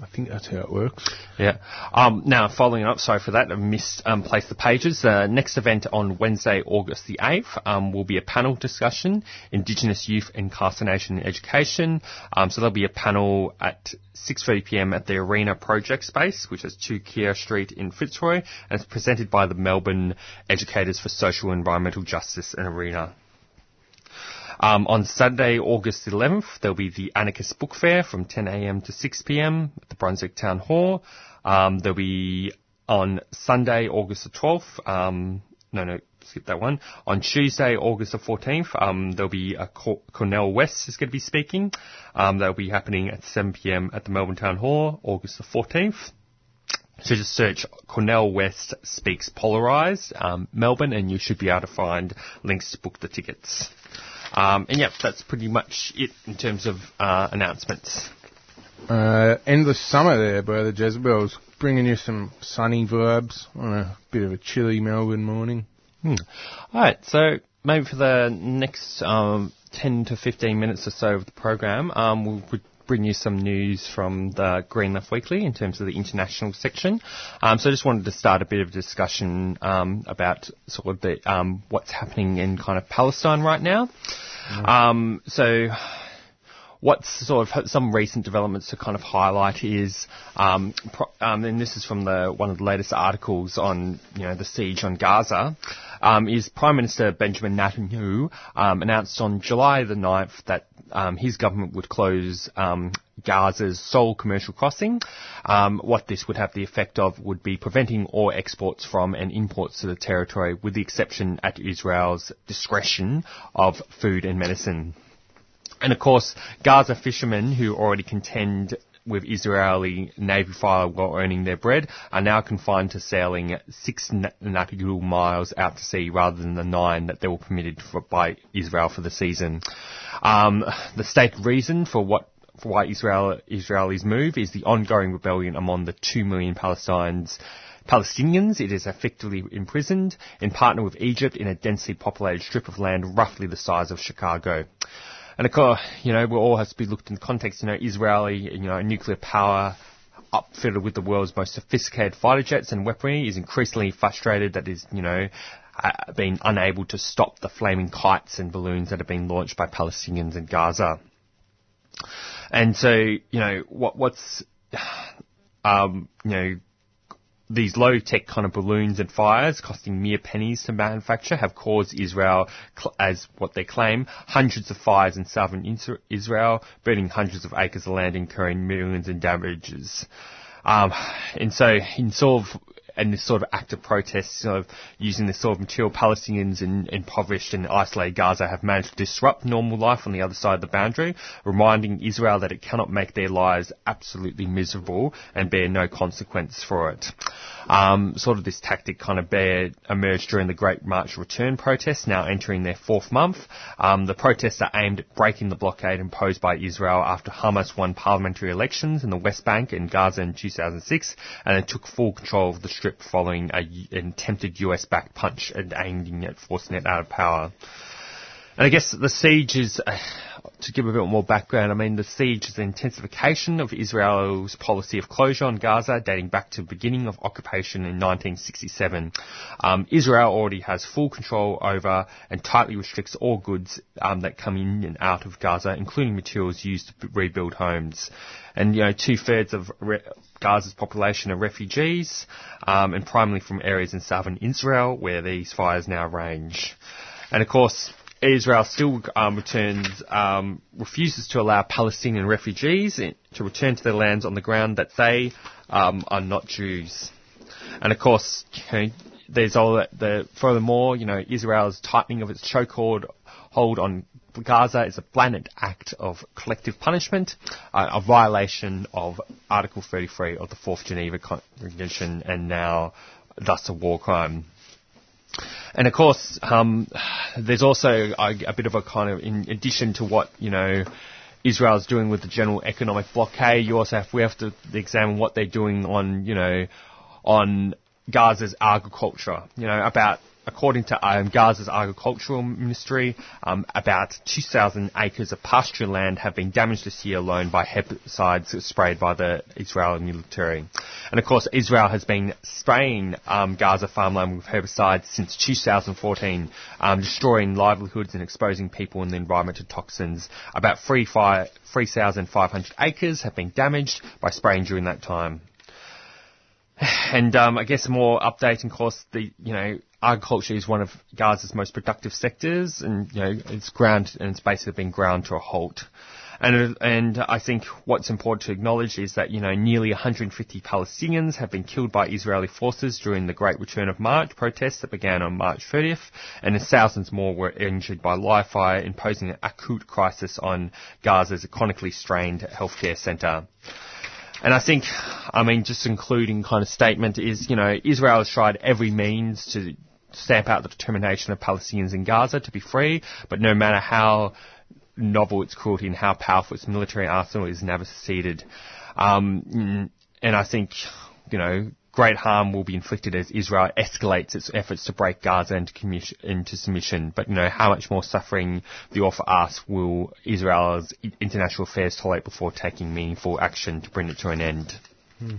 I think that's how it works. Yeah. Um, now, following up, sorry for that, I misplaced um, the pages. Uh, next event on Wednesday, August the 8th, um, will be a panel discussion, Indigenous Youth Incarceration and Education. Um, so there'll be a panel at 6.30pm at the Arena Project Space, which is 2 Keir Street in Fitzroy, and it's presented by the Melbourne Educators for Social and Environmental Justice and Arena. Um, on Saturday, August 11th, there'll be the Anarchist Book Fair from 10am to 6pm at the Brunswick Town Hall. Um, there'll be on Sunday, August the 12th, um, no, no, skip that one. On Tuesday, August the 14th, um, there'll be a Cornel West is going to be speaking. Um, that'll be happening at 7pm at the Melbourne Town Hall, August the 14th. So just search Cornel West Speaks Polarised, um, Melbourne, and you should be able to find links to book the tickets. Um, and yep, that's pretty much it in terms of uh, announcements. Uh, endless summer there by the Jezebels, bringing you some sunny vibes on a bit of a chilly Melbourne morning. Hmm. All right, so maybe for the next um, 10 to 15 minutes or so of the program, um, we'll bring you some news from the Green Left Weekly in terms of the international section. Um, so I just wanted to start a bit of a discussion um, about sort of the um, what's happening in kind of Palestine right now. Mm. so what's sort of some recent developments to kind of highlight is, um, pro- um, and this is from the one of the latest articles on you know the siege on Gaza, um, is Prime Minister Benjamin Netanyahu um, announced on July the 9th that um, his government would close um, Gaza's sole commercial crossing. what this would have the effect of would be preventing all exports from and imports to the territory, with the exception at Israel's discretion of food and medicine. And of course, Gaza fishermen who already contend with Israeli Navy fire while earning their bread are now confined to sailing six nautical miles out to sea rather than the nine that they were permitted for, by Israel for the season. Um, the state reason for what for why Israel Israelis move is the ongoing rebellion among the two million Palestinians Palestinians, it is effectively imprisoned and partner with Egypt in a densely populated strip of land roughly the size of Chicago. And of course, you know, we all has to be looked in context, you know, Israeli, you know, nuclear power outfitted with the world's most sophisticated fighter jets and weaponry is increasingly frustrated that is, you know, uh, being unable to stop the flaming kites and balloons that have been launched by Palestinians in Gaza. And so, you know, what, what's, [SIGHS] um, you know, these low tech kind of balloons and fires costing mere pennies to manufacture have caused Israel, as what they claim, hundreds of fires in southern Israel, burning hundreds of acres of land, incurring millions in damages. Um, and so in sort of and this sort of act of protest, sort of using this sort of material, Palestinians in impoverished and isolated Gaza have managed to disrupt normal life on the other side of the boundary, reminding Israel that it cannot make their lives absolutely miserable and bear no consequence for it. Um, sort of this tactic kind of bear, emerged during the Great March Return protests, now entering their fourth month. Um, the protests are aimed at breaking the blockade imposed by Israel after Hamas won parliamentary elections in the West Bank and Gaza in 2006, and it took full control of the following a, an attempted US-backed punch and aiming at forcing it out of power. And I guess the siege is, uh, [SIGHS] to give a bit more background, I mean, the siege is the intensification of Israel's policy of closure on Gaza dating back to the beginning of occupation in 1967. Um, Israel already has full control over and tightly restricts all goods um, that come in and out of Gaza, including materials used to rebuild homes. And, you know, two thirds of re- Gaza's population are refugees, um, and primarily from areas in southern Israel where these fires now range. And of course, Israel still um, returns, um, refuses to allow Palestinian refugees in, to return to their lands on the ground that they um, are not Jews. And of course, you know, there's all that, the, furthermore, you know, Israel's tightening of its chokehold hold on Gaza is a blatant act of collective punishment, uh, a violation of Article 33 of the Fourth Geneva Convention, and now thus a war crime. And of course, um, there's also a, a, bit of a kind of, in addition to what, you know, Israel's doing with the general economic blockade, you also have, we have to examine what they're doing on, you know, on Gaza's agriculture, you know, about according to um, Gaza's agricultural ministry, um, about 2,000 acres of pasture land have been damaged this year alone by herbicides sprayed by the Israeli military. And of course, Israel has been spraying um, Gaza farmland with herbicides since 2014, um, destroying livelihoods and exposing people and the environment to toxins. About 3,500 acres have been damaged by spraying during that time. [SIGHS] And um, I guess more updating, of course, the you know agriculture is one of Gaza's most productive sectors, and you know it's ground and it's basically been ground to a halt. And and I think what's important to acknowledge is that you know nearly 150 Palestinians have been killed by Israeli forces during the Great Return of March protests that began on March 30th, and thousands more were injured by live fire, imposing an acute crisis on Gaza's chronically strained healthcare centre. And I think, I mean, just including kind of statement is, you know, Israel has tried every means to stamp out the determination of Palestinians in Gaza to be free, but no matter how novel its cruelty and how powerful its military arsenal is never succeeded. Um, and I think, you know, great harm will be inflicted as Israel escalates its efforts to break Gaza into, into submission. But, you know, how much more suffering the author asks will Israel's international affairs tolerate before taking meaningful action to bring it to an end? Hmm.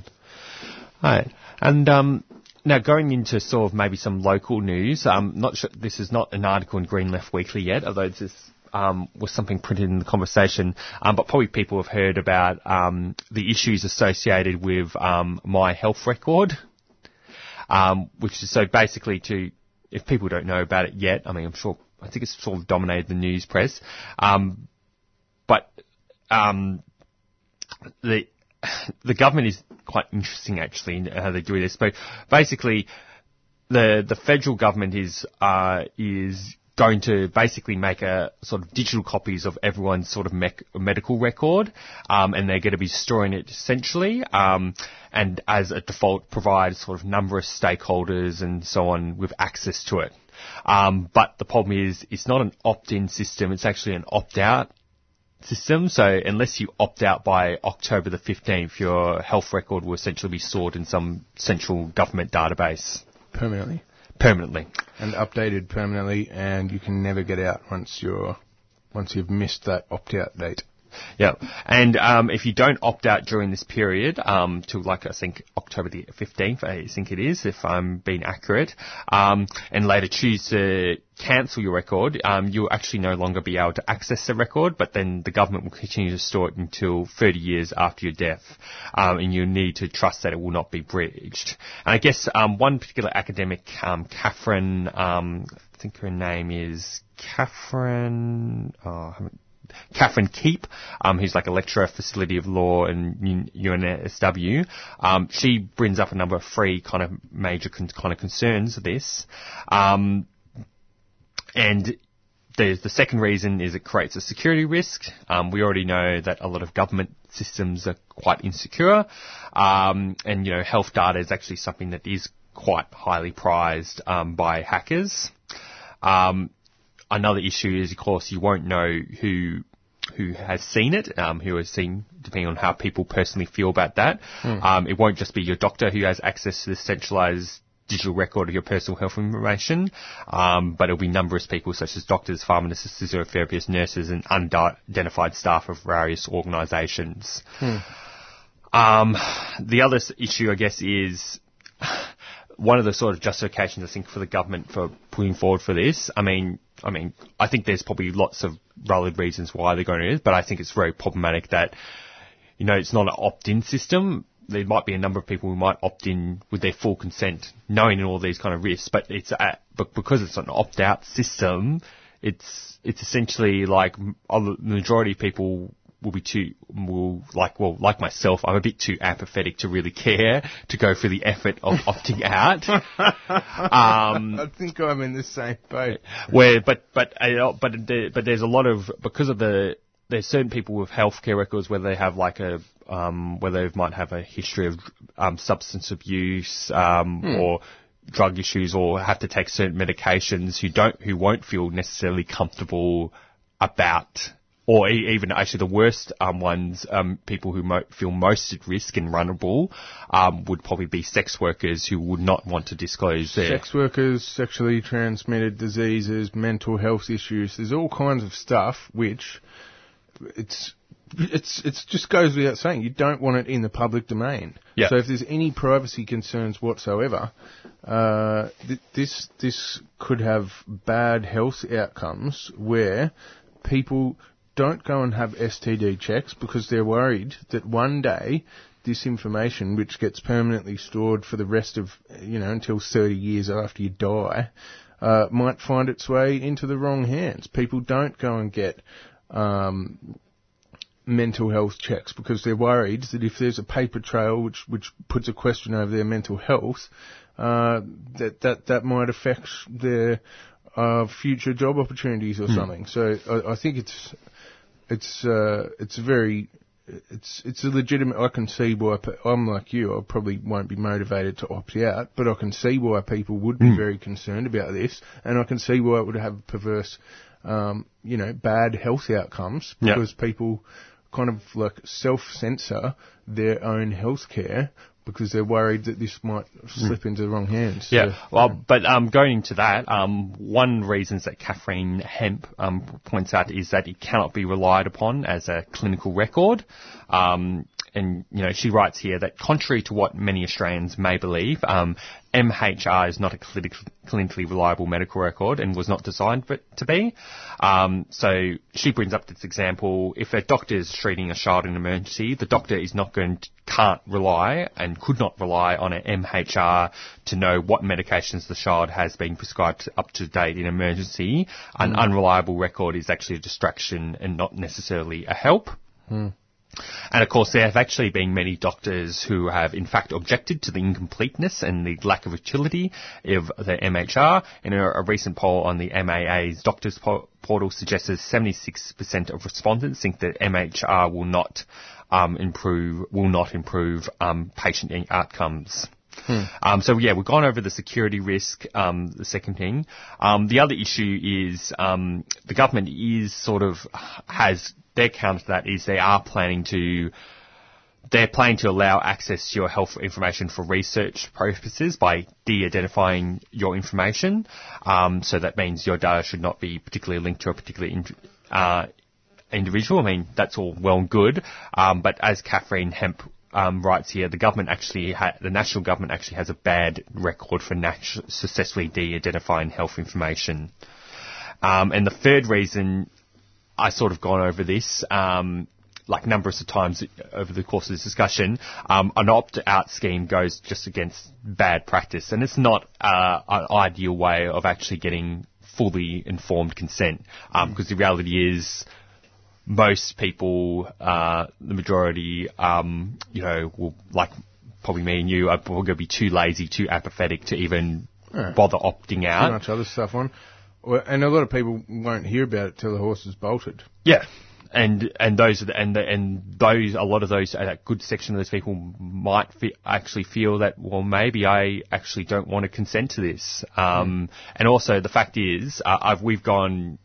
Right. And, um, now, going into sort of maybe some local news, um, not sure, this is not an article in Green Left Weekly yet, although this um, was something printed in the conversation, um, but probably people have heard about um, the issues associated with um, my health record, um, which is so basically to, if people don't know about it yet, I mean, I'm sure, I think it's sort of dominated the news press, um, but the [LAUGHS] the government is quite interesting actually in how they do this. But basically, the the federal government is uh, is going to basically make a sort of digital copies of everyone's sort of medical record, um, and they're going to be storing it centrally, um, and as a default provide sort of number of stakeholders and so on with access to it. Um, but the problem is, it's not an opt-in system; it's actually an opt-out system. So unless you opt out by October the 15th, your health record will essentially be stored in some central government database. Permanently. Permanently. And updated permanently, and you can never get out once you're once you've missed that opt out date. Yeah, and um, if you don't opt out during this period, um, till like I think October the 15th, I think it is, if I'm being accurate, um, and later choose to cancel your record, um, you'll actually no longer be able to access the record, but then the government will continue to store it until 30 years after your death, um, and you need to trust that it will not be breached. And I guess um, one particular academic, um, Katharine, um, I think her name is Katharine. Oh, I haven't Katharine Kemp, um, who's like a lecturer facility of law in UNSW, um, she brings up a number of three kind of major con- kind of concerns of this. Um, and the, the second reason is it creates a security risk. Um, we already know that a lot of government systems are quite insecure, um, and you know health data is actually something that is quite highly prized um, by hackers. Um, another issue is, of course, you won't know who who has seen it, um, who has seen, depending on how people personally feel about that. Hmm. Um, it won't just be your doctor who has access to the centralized digital record of your personal health information, um, but it'll be numerous people such as doctors, pharmacists, physiotherapists, nurses, and unidentified staff of various organisations. Hmm. Um, the other issue, I guess, is [SIGHS] one of the sort of justifications I think for the government for putting forward for this. I mean, I mean, I think there's probably lots of valid reasons why they're going to but I think it's very problematic that you know it's not an opt-in system. There might be a number of people who might opt in with their full consent, knowing all these kind of risks, but it's a, but because it's an opt-out system, it's it's essentially like the majority of people will be too will like well like myself I'm a bit too apathetic to really care to go through the effort of [LAUGHS] opting out. um, I think I'm in the same boat. where but but uh, but but there's a lot of because of the there's certain people with healthcare records where they have like a um, where they might have a history of um, substance abuse um, Hmm. or drug issues or have to take certain medications who don't who won't feel necessarily comfortable about or even actually the worst um, ones, um, people who mo- feel most at risk and vulnerable, um, would probably be sex workers who would not want to disclose their Sex workers, sexually transmitted diseases, mental health issues. There's all kinds of stuff which it's it's it's just goes without saying you don't want it in the public domain. Yeah. So if there's any privacy concerns whatsoever, uh, th- this this could have bad health outcomes where people don't go and have STD checks because they're worried that one day this information, which gets permanently stored for the rest of, you know, until 30 years after you die, uh, might find its way into the wrong hands. People don't go and get um, mental health checks because they're worried that if there's a paper trail which which puts a question over their mental health, uh, that that that might affect their uh, future job opportunities or Hmm. something. So I, I think it's it's uh, it's very it's it's a legitimate. I can see why I'm like you. I probably won't be motivated to opt out, but I can see why people would be Hmm. very concerned about this, and I can see why it would have perverse, um, you know, bad health outcomes because people kind of like self-censor their own healthcare because they're worried that this might slip into the wrong hands. Yeah, So- well, but um, going into that, um, one reasons that Katharine Kemp um, points out is that it cannot be relied upon as a clinical record. Um, and you know, she writes here that contrary to what many Australians may believe, um, MHR is not a clinically reliable medical record and was not designed for it to be. Um, so she brings up this example: if a doctor is treating a child in an emergency, the doctor is not going to, can't rely and could not rely on an MHR to know what medications the child has been prescribed up to date in emergency. An Mm. unreliable record is actually a distraction and not necessarily a help. Hmm. And of course, there have actually been many doctors who have in fact objected to the incompleteness and the lack of utility of the MHR. In a, a recent poll on the MAA's doctors po- portal suggests that 76% of respondents think that MHR will not um, improve will not improve um, patient outcomes. Hmm. Um, so yeah, we've gone over the security risk. Um, the second thing, um, the other issue is um, the government is sort of has their counter to that is they are planning to they're planning to allow access to your health information for research purposes by de-identifying your information. Um, so that means your data should not be particularly linked to a particular in, uh, individual. I mean, that's all well and good. Um, but as Katharine Kemp um, writes here, the government actually, ha- the national government actually has a bad record for nat- successfully de-identifying health information. Um, and the third reason I sort of gone over this, um, like numbers of times over the course of this discussion, um, an opt-out scheme goes just against bad practice, and it's not uh, an ideal way of actually getting fully informed consent, because the reality is most people, uh, the majority, um, you know, will like probably me and you are probably going to be too lazy, too apathetic to even Yeah. bother opting Too out. much other stuff on. Well, and a lot of people won't hear about it till the horse is bolted. Yeah. And and those are the, and the, and those a lot of those a good section of those people might fe- actually feel that well maybe I actually don't want to consent to this. Um, And also the fact is uh, I've we've gone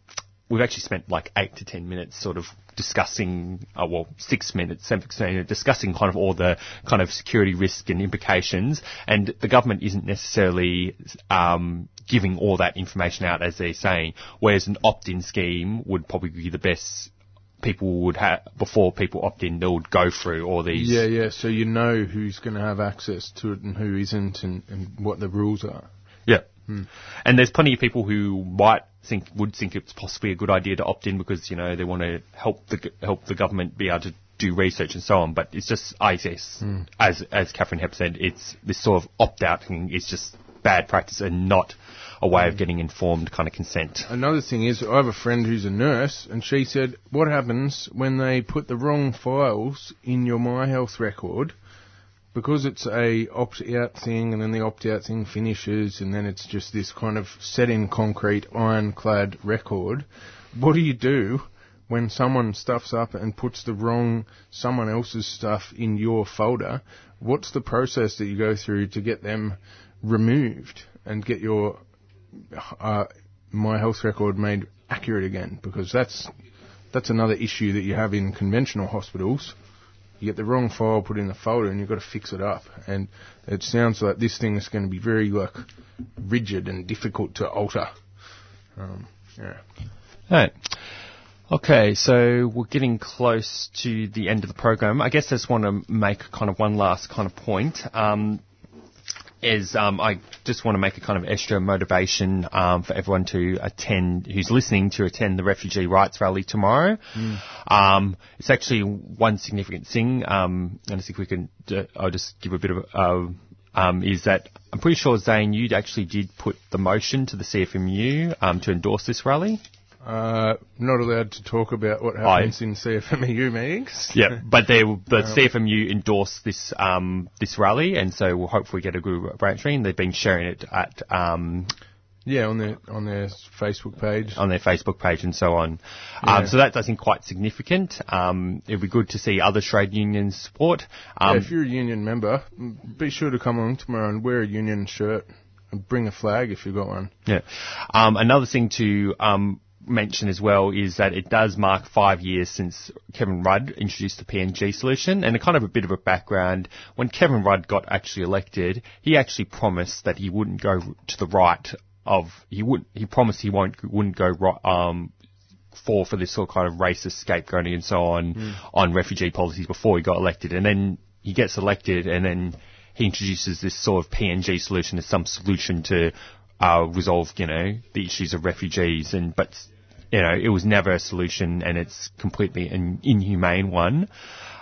we've actually spent like eight to ten minutes sort of discussing, uh, well, six minutes, seven minutes, discussing kind of all the kind of security risk and implications, and the government isn't necessarily um, giving all that information out as they're saying, whereas an opt-in scheme would probably be the best people would have, before people opt in, they would go through all these. Yeah, yeah. So you know who's going to have access to it and who isn't, and, and what the rules are. Yeah. Hmm. And there's plenty of people who might think would think it's possibly a good idea to opt in because you know they want to help the help the government be able to do research and so on. But it's just I guess Hmm. as as Katharine Kemp said, it's this sort of opt out thing is just bad practice and not a way Hmm. of getting informed kind of consent. Another thing is, I have a friend who's a nurse, and she said, what happens when they put the wrong files in your My Health record? Because it's a opt-out thing, and then the opt-out thing finishes, and then it's just this kind of set in concrete, ironclad record. What do you do when someone stuffs up and puts the wrong someone else's stuff in your folder? What's the process that you go through to get them removed and get your uh, my health record made accurate again because that's that's another issue that you have in conventional hospitals. You get the wrong file put in the folder and you've got to fix it up. And it sounds like this thing is going to be very like rigid and difficult to alter. Um, yeah. Right. Okay, so we're getting close to the end of the program. I guess I just want to make kind of one last kind of point. Um, is um, I just want to make a kind of extra motivation um, for everyone to attend, who's listening to attend the Refugee Rights Rally tomorrow. Um, it's actually one significant thing, um, and I think we can. Uh, I'll just give a bit of. Uh, um, is that I'm pretty sure Zane, you actually did put the motion to the CFMEU um, to endorse this rally. Uh, not allowed to talk about what happens in CFMEU meetings. Yeah, but they but Um, CFMEU endorsed this um, this rally, and so we'll hopefully get a good branch rating. They've been sharing it at um, Yeah, on their on their Facebook page. on their Facebook page and so on. Yeah. Um, so that's I think quite significant. Um, it'd be good to see other trade unions support. Um, yeah, if you're a union member, be sure to come along tomorrow and wear a union shirt and bring a flag if you've got one. Yeah. Um, another thing to um, mention as well is that it does mark five years since Kevin Rudd introduced the PNG solution, and a kind of a bit of a background. When Kevin Rudd got actually elected, he actually promised that he wouldn't go to the right of he wouldn't. he promised he won't wouldn't go right um fall for this sort of kind of racist scapegoating and so on Mm. on refugee policies before he got elected, and then he gets elected, and then he introduces this sort of PNG solution as some solution to uh, resolve, you know, the issues of refugees, and but you know, it was never a solution, and it's completely an inhumane one.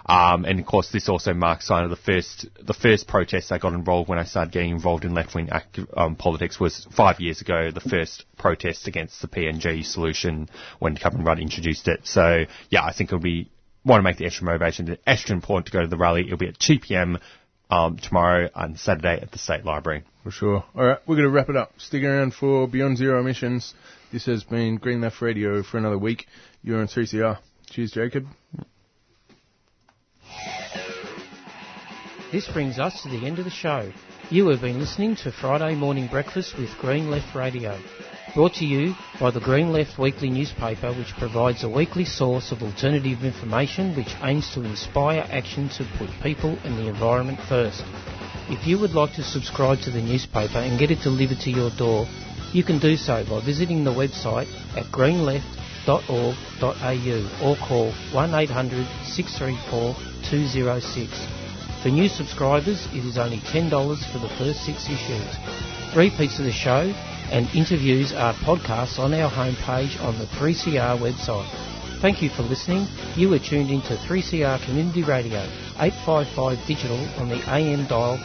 Um, and of course, this also marks sign of the first the first protest I got involved when I started getting involved in left wing um, politics was five years ago. The first protest against the PNG solution when Kevin Rudd introduced it. So yeah, I think it'll be want to make the extra motivation the extra important to go to the rally. It'll be at 2 p.m. Um, tomorrow on Saturday at the State Library. For sure. All right, we're going to wrap it up. Stick around for Beyond Zero Emissions. This has been Green Left Radio for another week. You're on 3CR. Cheers, Jacob. This brings us to the end of the show. You have been listening to Friday Morning Breakfast with Green Left Radio. Brought to you by the Green Left Weekly newspaper, which provides a weekly source of alternative information which aims to inspire action to put people and the environment first. If you would like to subscribe to the newspaper and get it delivered to your door, you can do so by visiting the website at greenleft.org.au or call 1800 634 206. For new subscribers, it is only $10 for the first six issues. Repeats of the show and interviews are podcasts on our homepage on the 3CR website. Thank you for listening. You are tuned into 3CR Community Radio, 855 digital on the AM dial